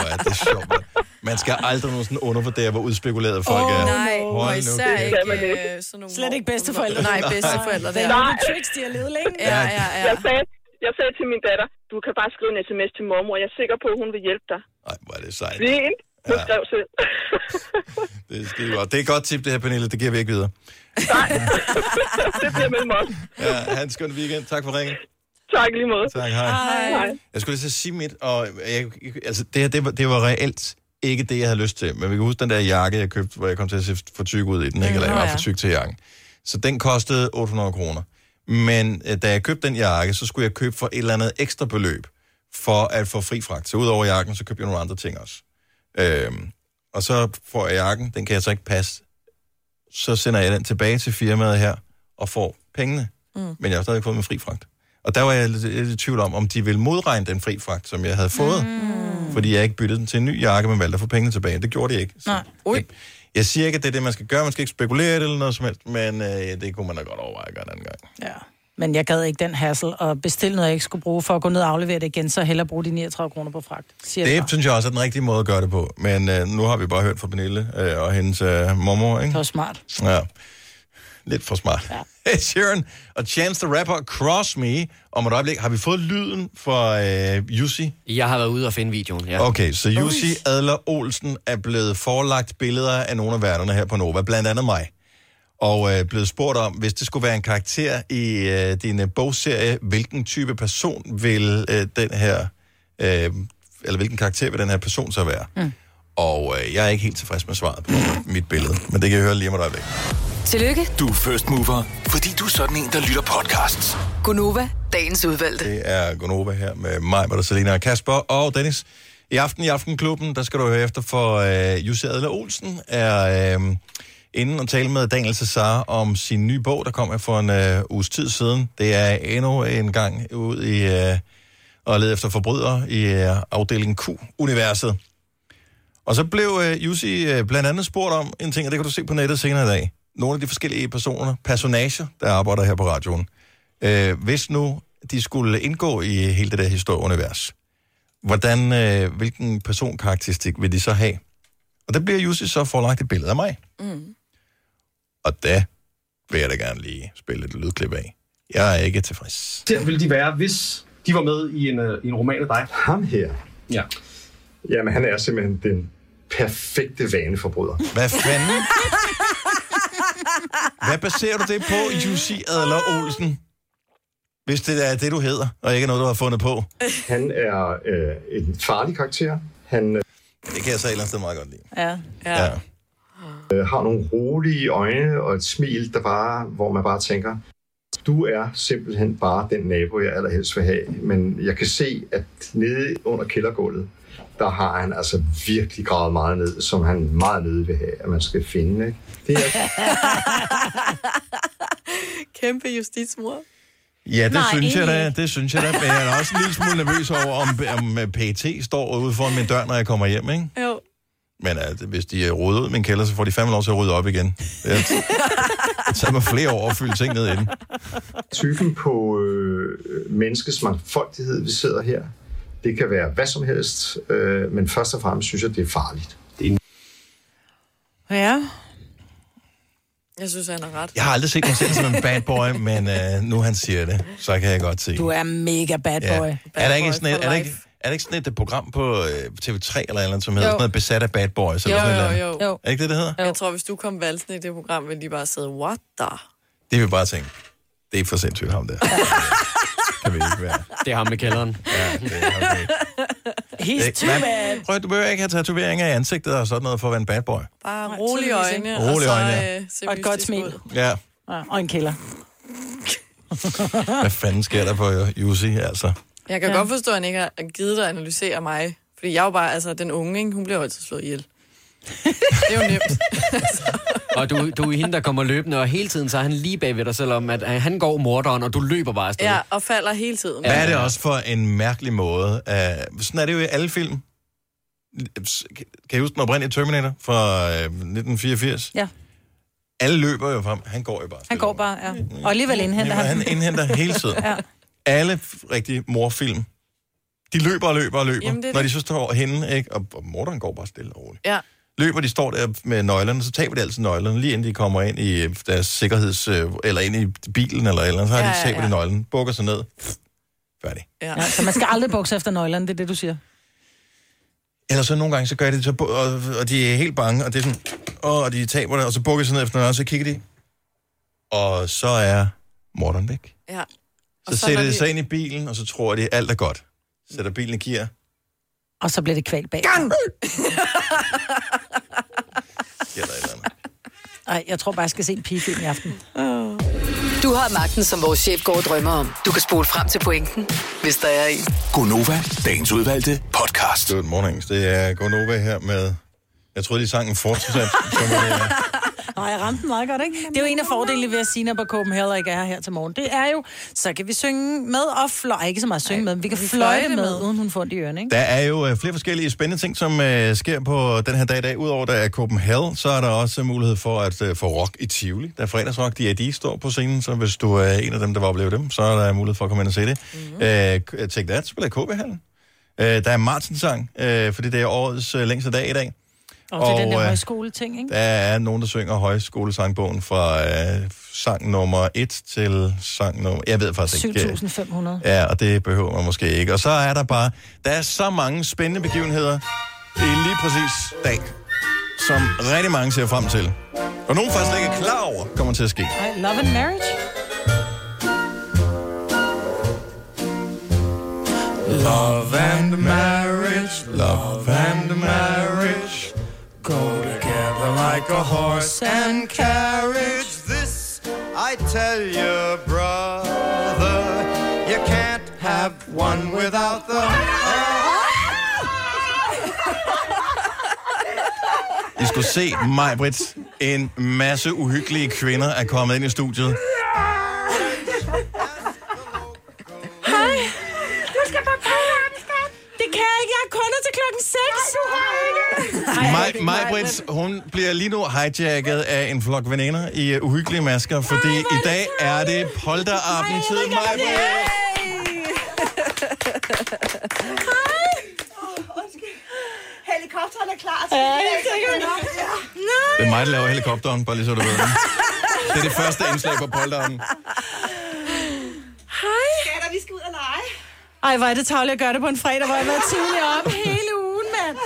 Hvor er det sjovt, mand. Man skal aldrig nogensinde undervurdere, hvor udspekuleret folk Åh, er. nej, Hold og især ikke øh, sådan nogle... Slet ikke bedsteforældre. Nej, bedsteforældre Det der. er nogle tricks, de har levet længe. Ja, ja, ja. Jeg sagde, jeg sagde til min datter, du kan bare skrive en sms til mormor. Jeg er sikker på, at hun vil hjælpe dig. Nej, hvor er det sejt. Fint. Hun Ja. skrev selv. Det er skide godt. Det er et godt tip, det her, Pernille. Det giver vi ikke videre. det bliver mellem os. Ja, have en skøn weekend. Tak for ringen. Tak lige måde. Tak, hej. Hej. Jeg skulle lige så sige mit, og jeg, altså det her, det var, det var reelt ikke det, jeg havde lyst til. Men vi kan huske den der jakke, jeg købte, hvor jeg kom til at se for tyk ud i den, ikke? Eller jeg var for tyk til jakken. Så den kostede 800 kroner. Men øh, da jeg købte den jakke, så skulle jeg købe for et eller andet ekstra beløb, for at få fri fragt. Så udover jakken, så købte jeg nogle andre ting også. Øhm, og så får jeg jakken, den kan jeg så ikke passe. Så sender jeg den tilbage til firmaet her, og får pengene. Mm. Men jeg har stadig fået min fri fragt. Og der var jeg lidt, lidt i tvivl om, om de ville modregne den fri fragt, som jeg havde fået. Mm. Fordi jeg ikke byttede den til en ny jakke, men valgte at få pengene tilbage. Det gjorde de ikke. Så Nej. jeg, jeg siger ikke, at det er det, man skal gøre. Man skal ikke spekulere det eller noget som helst, men øh, det kunne man da godt overveje at gøre en anden gang. Ja. Men jeg gad ikke den hassel og bestille noget, jeg ikke skulle bruge for at gå ned og aflevere det igen, så hellere bruge de 39 kroner på fragt. Siger jeg Det bare. synes jeg også er den rigtige måde at gøre det på. Men øh, nu har vi bare hørt fra Pernille øh, og hendes øh, mormor, ikke? Det var smart. Ja. Lidt for smart. Ja. Sharon og Chance the Rapper, Cross Me. Om et øjeblik, har vi fået lyden fra øh, Jussi? Jeg har været ude og finde videoen, ja. Okay, så Jussi Adler Olsen er blevet forelagt billeder af nogle af værterne her på Nova, blandt andet mig. Og øh, blevet spurgt om, hvis det skulle være en karakter i øh, din øh, bogserie, hvilken type person vil øh, den her, øh, eller hvilken karakter vil den her person så være? Mm. Og øh, jeg er ikke helt tilfreds med svaret på mit billede, men det kan jeg høre lige om et øjeblik. Tillykke, Du er first mover, fordi du er sådan en, der lytter podcasts. Gunova, dagens udvalgte. Det er Gonova her med mig, med Selina og Kasper og Dennis. I aften i Aftenklubben, der skal du høre efter, for øh, Jussi Adler Olsen er øh, inden og tale med Daniel Cesar om sin nye bog, der kom for en øh, uges tid siden. Det er endnu en gang ud i øh, og lede efter forbrydere i øh, afdelingen Q-universet. Og så blev øh, Jussi øh, blandt andet spurgt om en ting, og det kan du se på nettet senere i dag. Nogle af de forskellige personer, personager, der arbejder her på radioen. Øh, hvis nu de skulle indgå i hele det der historieunivers, hvordan, øh, hvilken personkarakteristik vil de så have? Og der bliver Jussi så forelagt et billede af mig. Mm. Og der vil jeg da gerne lige spille et lydklip af. Jeg er ikke tilfreds. Der ville de være, hvis de var med i en, øh, i en roman af dig. Ham her? Ja. Jamen, han er simpelthen den perfekte vaneforbryder. Hvad fanden? Hvad baserer du det på, Jussi Adler Olsen? Hvis det er det, du hedder, og ikke noget, du har fundet på. Han er øh, en farlig karakter. Han øh, Det kan jeg så et eller andet sted meget godt lide. Ja. Ja. Øh, har nogle rolige øjne og et smil, der bare, hvor man bare tænker, du er simpelthen bare den nabo, jeg allerhelst vil have. Men jeg kan se, at nede under kældergulvet, der har han altså virkelig gravet meget ned, som han meget nødig vil have, at man skal finde. Ikke? Det er Kæmpe justitsmor. Ja, det Nej, synes jeg da. Det synes jeg da. Men jeg er også en lille smule nervøs over, om, om PET står ude foran min dør, når jeg kommer hjem, ikke? Jo. Men altså, hvis de er rodet ud i min kælder, så får de fandme lov til at rydde op igen. Det det tager mig flere år at fylde ting ned i den. typen på øh, menneskets mangfoldighed, vi sidder her. Det kan være hvad som helst, øh, men først og fremmest synes jeg, det er farligt. Det er Ja. Jeg synes, han har ret. Jeg har aldrig set mig selv som en bad boy, men øh, nu han siger det, så kan jeg godt se. Du er mega bad boy. Ja. Er der ikke sådan et, er der ikke, er der ikke sådan et program på øh, TV3 eller andet, som hedder Jo. sådan noget besat af bad boys? Eller Jo, sådan jo, eller jo. jo. Er ikke det, det hedder? Jeg tror, hvis du kom valsen i det program, ville de bare sidde, what the? Det vil bare tænke, det er for sindssygt ham der. kan vi ikke være. Det er ham med kælderen. Ja, det er ham ikke. He's Det- too man- bad. Prøv, du behøver ikke have tatoveringer i ansigtet og sådan noget for at være en bad boy. Bare rolige øjne. Rolige øjne, ja. øh, Og et godt smil. Ja, Ja, og en kælder. hvad fanden sker der på Jussi, altså? Jeg kan Ja. godt forstå, at han ikke har givet dig at analysere mig. Fordi jeg er jo bare, altså den unge, ikke? hun bliver jo altid slået ihjel. det er jo nemt. Og du, du er hende, der kommer løbende, og hele tiden så er han lige bag ved dig, selvom at, øh, han går morderen, og du løber bare afsted. Ja, og falder hele tiden. Hvad er det også for en mærkelig måde? Uh, sådan er det jo i alle film. Kan I huske den oprindelige Terminator fra uh, 1984? Ja. Alle løber jo frem. Han går jo bare. Han går bare, ja. Og alligevel indhenter Han, han. han indhenter hele tiden. Ja. Alle rigtige morfilm, de løber og løber og løber, Jamen, det når de det. så står henne, ikke? Og, og morderen går bare stille og roligt. Ja. Løber, de står der med nøglerne, så taber de altid nøglerne, lige inden de kommer ind i deres sikkerheds... øh, eller ind i bilen eller eller andet, så har Ja, de ja, taber ja. de nøglen, bukker sig ned, færdig. Ja. Ja, så man skal aldrig bukse efter nøglerne, det er det, du siger. Eller så nogle gange, så gør de det, så, og, og de er helt bange, og det er sådan, og de taber det, og så bukker de sig ned efter noget, og så kigger de, og så er morderen væk. Ja. Så, så sætter de sig ind i bilen, og så tror de, at alt er godt. Sætter bilen i gear. Og så bliver det kvalt bag. Gang! Ej, jeg tror bare, jeg skal se en pigefilm i aften. Oh. Du har magten, som vores chef går og drømmer om. Du kan spole frem til pointen, hvis der er en. Gonova, dagens udvalgte podcast. Good mornings. Det er Gonova her med... Jeg troede, de sang en fortsat. er, Nej, jeg ramte den meget godt, ikke? Det er jo en af fordelene ved at sige, på Copenhagen ikke er her til morgen. Det er jo, så kan vi synge med og fløjte. Ikke så meget synge med, men vi kan vi fløjte med, med. uden hun får ondt i ørerne, ikke? Der er jo øh, flere forskellige spændende ting, som øh, sker på den her dag i dag. Udover der er Copenhagen, så er der også mulighed for at øh, få rock i Tivoli. Der er fredagsrock, de, de står på scenen, så hvis du er en af dem, der vil opleve dem, så er der mulighed for at komme ind og se det. Mm-hmm. Øh, Take That spiller i KB Hallen. Øh, der er Martin-sang, øh, fordi det er årets øh, længste dag i dag. Og det er den der øh, højskole-ting, ikke? Der er nogen, der synger højskolesangbogen fra øh, sang nummer 1 til sang nummer... Jeg ved faktisk ikke. 7.500. Ja, og det behøver man måske ikke. Og så er der bare... Der er så mange spændende begivenheder i lige præcis dag, som rigtig mange ser frem til. Og nogen faktisk ikke er klar over, kommer til at ske. Ej, Love and Marriage? Love and marriage, love and marriage like a horse and carriage. This I tell you, brother, you can't have one without the I skulle se mig, Britt. En masse uhyggelige kvinder er kommet ind i studiet. Hej. Du skal på Copenhagen, skat. Det kan jeg ikke. Jeg har kunder til klokken 6. Nej, du Mig, mig Britt, hun bliver lige nu hijacket af en flok veninder i uh, uhyggelige masker, fordi i dag er det polterabend-tid, mig, Britt. Helikopteren er klar. Ja, jeg tænker nok. Det er mig, der laver helikopteren, bare lige så du ved det. Det er det første indslag på polterappen. Hej. Skatter, vi skal ud og lege. Ej, hvor er det tavligt at gøre det på en fredag, hvor jeg har været tidlig op hele ugen, mand.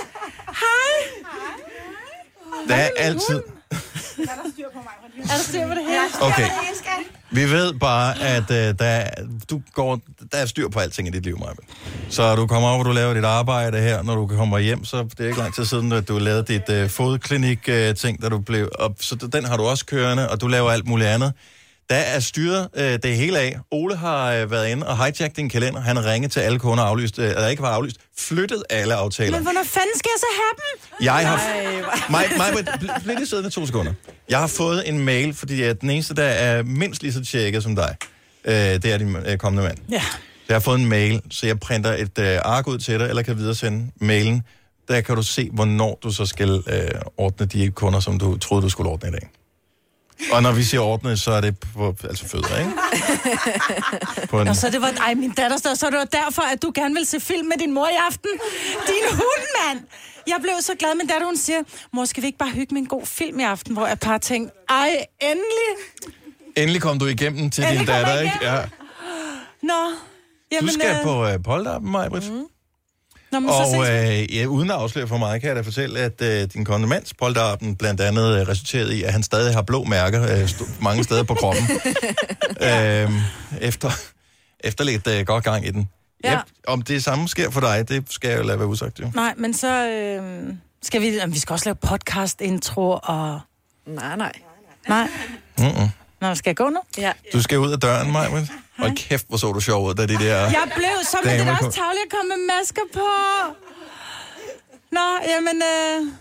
Hej. Der er altid... Er der styr på mig? Er der styr på det her? Okay. Vi ved bare, at uh, der, er- du går, der er styr på alting i dit liv, Maja. Så du kommer op, og du laver dit arbejde her. Når du kommer hjem, så det er ikke lang tid siden, at du lavede dit uh, fodklinik-ting, da du blev op. Så den har du også kørende, og du laver alt muligt andet. Der er styret uh, det hele af. Ole har uh, været inde og hijacket din kalender. Han har ringet til alle kunder, aflyst, uh, eller ikke var aflyst, flyttet alle aftaler. Men hvornår fanden skal jeg så have dem? Jeg har... Ej, hvor- Mig, mig, bl- bliv lige siddende to sekunder. Jeg har fået en mail, fordi jeg er den eneste, der er mindst lige så tjekket som dig. Øh, det er din øh, kommende mand. Ja. Jeg har fået en mail, så jeg printer et øh, ark ud til dig, eller kan videresende mailen. Der kan du se, hvornår du så skal øh, ordne de kunder, som du troede, du skulle ordne i dag. Og når vi siger ordne, så er det på, altså fødder, ikke? På en, Nå, så det var, ej, min datter, så så det var derfor, at du gerne vil se film med din mor i aften. Din hund, mand! Jeg blev så glad, min datter, hun siger, mor, skal vi ikke bare hygge med en god film i aften? Hvor jeg bare tænkte, ej, endelig. endelig kom du igennem til din Endelig jeg datter, ikke? Ja. Nå, jamen... Du skal øh, på øh, polterappen, Majbrit. Mm. Nå, men så Og ses øh, ja, uden at afsløre for mig, kan jeg da fortælle, at øh, din kondemands polterappen blandt andet øh, resulterede i, at han stadig har blå mærker øh, st- mange steder på kroppen. øh, efter, efter lidt øh, godt gang i den. Ja. Ja, om det samme sker for dig, det skal jeg jo lade være usagt, jo. Nej, men så øh, skal vi... Jamen, vi skal også lave podcast-intro og... Nej, nej. Nej. Mm-mm. Nå, skal jeg gå nu? Ja. Du skal ud af døren, Majbrit. Og kæft, hvor så du sjov ud, da de der... Jeg blev så, men det er også tavligt at komme med masker på. Nå, jamen, øh,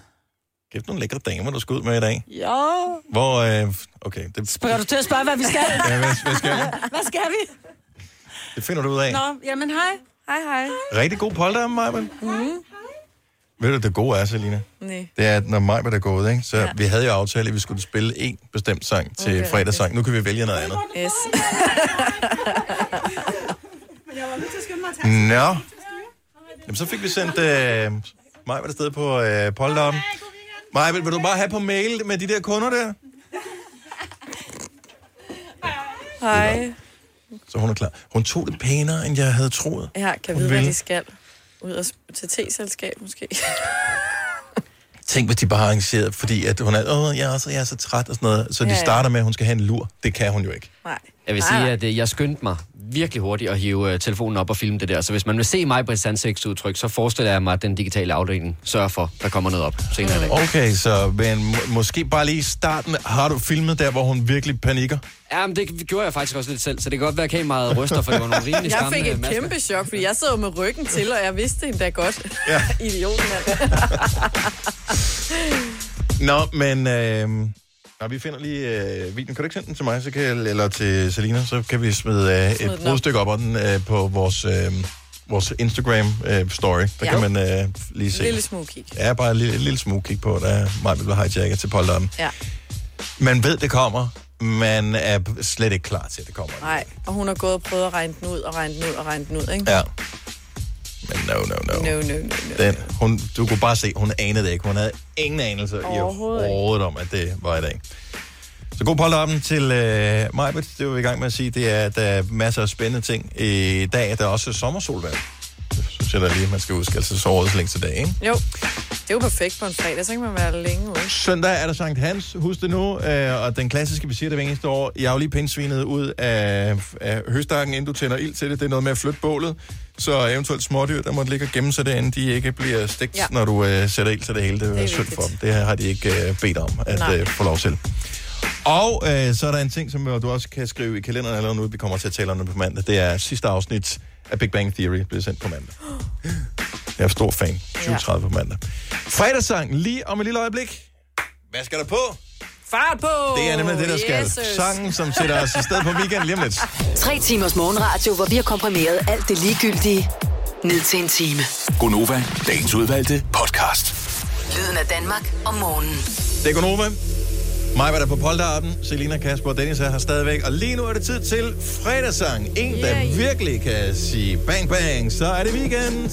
Kæft, nogle lækre damer, du skal ud med i dag. jo. Hvor, øh, okay, det, Spørger du til at spørge, hvad vi skal? Ja, hvad- hvad skal vi? Hvad skal vi? det finder du ud af. Nå, jamen hej. Hej, hej. Rigtig god polterappen, Majbrit. Mm. Ved du, det gode er, Selina? Nej. Det er, at når mig er gået, ikke? så ja. vi havde jo aftalt, at vi skulle spille en bestemt sang til Okay, okay, fredagssang. Nu kan vi vælge noget andet. Yes. Men jeg var nødt til at skynde mig at tage Nå. Jamen, så fik vi sendt øh, mig var der sted på øh, polterappen. Maja, vil, vil du bare have på mail med de der kunder der? Hej. Så hun er klar. Hun tog det pænere, end jeg havde troet. Ja, kan vide, hvad de skal. Ud og til te-selskab, måske. Tænk, hvis de bare har arrangeret, fordi at hun er, Åh, jeg, er så, jeg er så træt og sådan noget. Så de Ja, ja. starter med, at hun skal have en lur. Det kan hun jo ikke. Nej. Jeg vil sige, at øh, jeg skyndte mig virkelig hurtigt at hive øh, telefonen op og filme det der. Så hvis man vil se mig på et ansigtsudtryk, så forestiller jeg mig, at den digitale afdeling sørger for, at der kommer noget op senere i dag. Okay, så men må, måske bare lige i starten, har du filmet der, hvor hun virkelig panikker? Ja, men det gjorde jeg faktisk også lidt selv, så det kan godt være, at kameraet ryster, for det var nogle rimelig Jeg fik et masker. kæmpe chok, fordi jeg jo med ryggen til, og jeg vidste endda godt. Ja. Idioten Nå, men øh, når vi finder lige øh, videoen. Kan du ikke sende den til mig, så kan jeg, eller til Selina, så kan vi smide øh, et brudstykke op, op den, øh, på vores, øh, vores Instagram-story. der Ja. kan man øh, lige se. Lille smug kig. Ja, bare et lille, lille smug kig på, der mig bliver hijacker til polteren. Ja. Man ved, det kommer. Man er slet ikke klar til, at det kommer. Nej, og hun har gået og prøvet at regne den ud, og regne den ud, og regne den ud, ikke? Ja. Men no, no, no. No, no, no, no. Den, hun, du kunne bare se, hun anede det ikke. Hun havde ingen anelse i Overhovedet ikke. overhovedet om, at det var i dag. Så god polterappen til øh, Majbet. Det var vi i gang med at sige. Det er, at der er masser af spændende ting i dag. Der er også sommersolvand. Synes jeg da lige, man skal huske. Altså så årets længste dag, ikke? Jo, det er jo perfekt på en fredag, så kan man være længe ude. Søndag er der Sankt Hans, husk det nu, øh, og den klassiske, vi siger det hver eneste år, jeg har jo lige pindsvinet ud af, af høstakken, inden du tænder ild til det. Det er noget med at flytte bålet, så eventuelt smådyr, der måtte ligge og gemme sig derinde, de ikke bliver stegt, ja. Når du øh, sætter ild til det hele. Det Det er synd for dem. Det har de ikke øh, bedt om at Nej. øh, få lov til. Og øh, så er der en ting, som du også kan skrive i kalenderen allerede nu, vi kommer til at tale om det på mandag. Det er sidste afsnit af Big Bang Theory, bliver sendt på mandag. Jeg er stor fan. 20.30 på mandag. Fredagssang lige om et lille øjeblik. Hvad skal der på? Fart på! Det er nemlig det, der skal. Jesus. Sangen, som sætter os i stedet på weekend lige om lidt. Tre timers morgenradio, hvor vi har komprimeret alt det ligegyldige ned til en time. Gonova, dagens udvalgte podcast. Lyden af Danmark om morgenen. Det er Gunova. Mig var der på polterappen. Selina, Kasper og Dennis er her stadigvæk. Og lige nu er det tid til fredagssang. En, der Yay. virkelig kan sige bang bang, så er det weekend.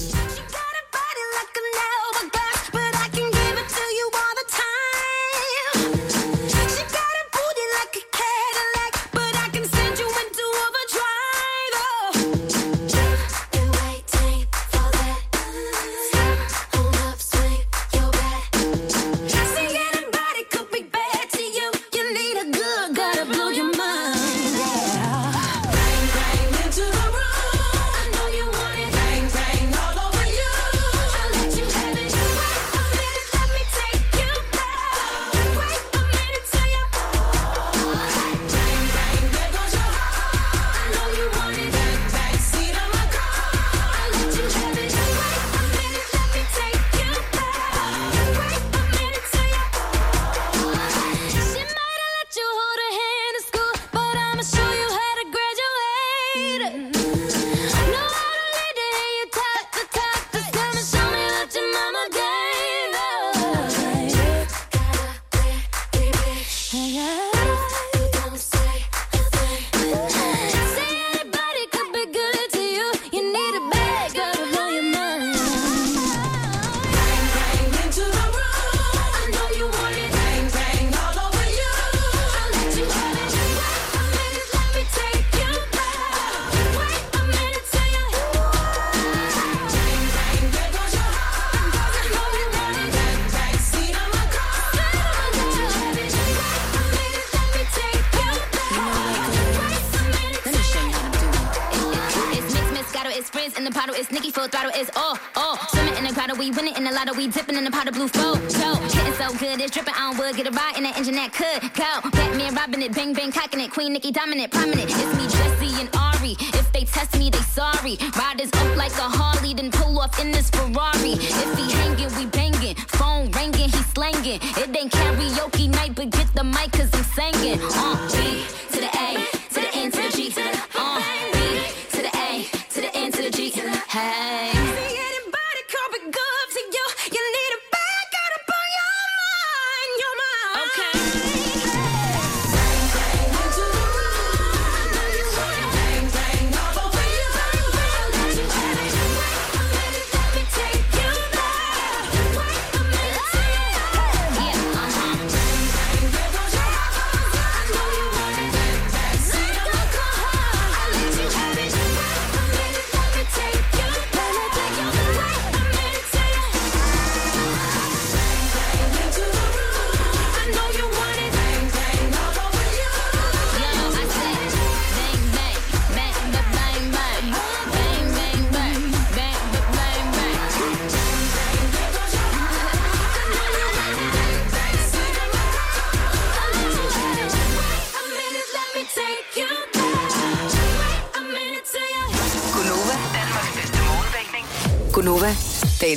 Dominant, prominent.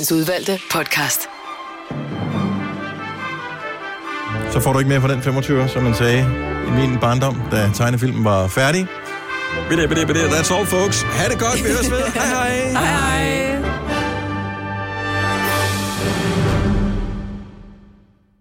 Dagens udvalgte podcast. Så får du ikke mere fra den 25, som man sagde i min barndom, da tegnefilmen var færdig. Bitte, bitte, bitte. That's all, folks. Ha' det godt. Vi høres ved. Hej, hej. Hej, hej.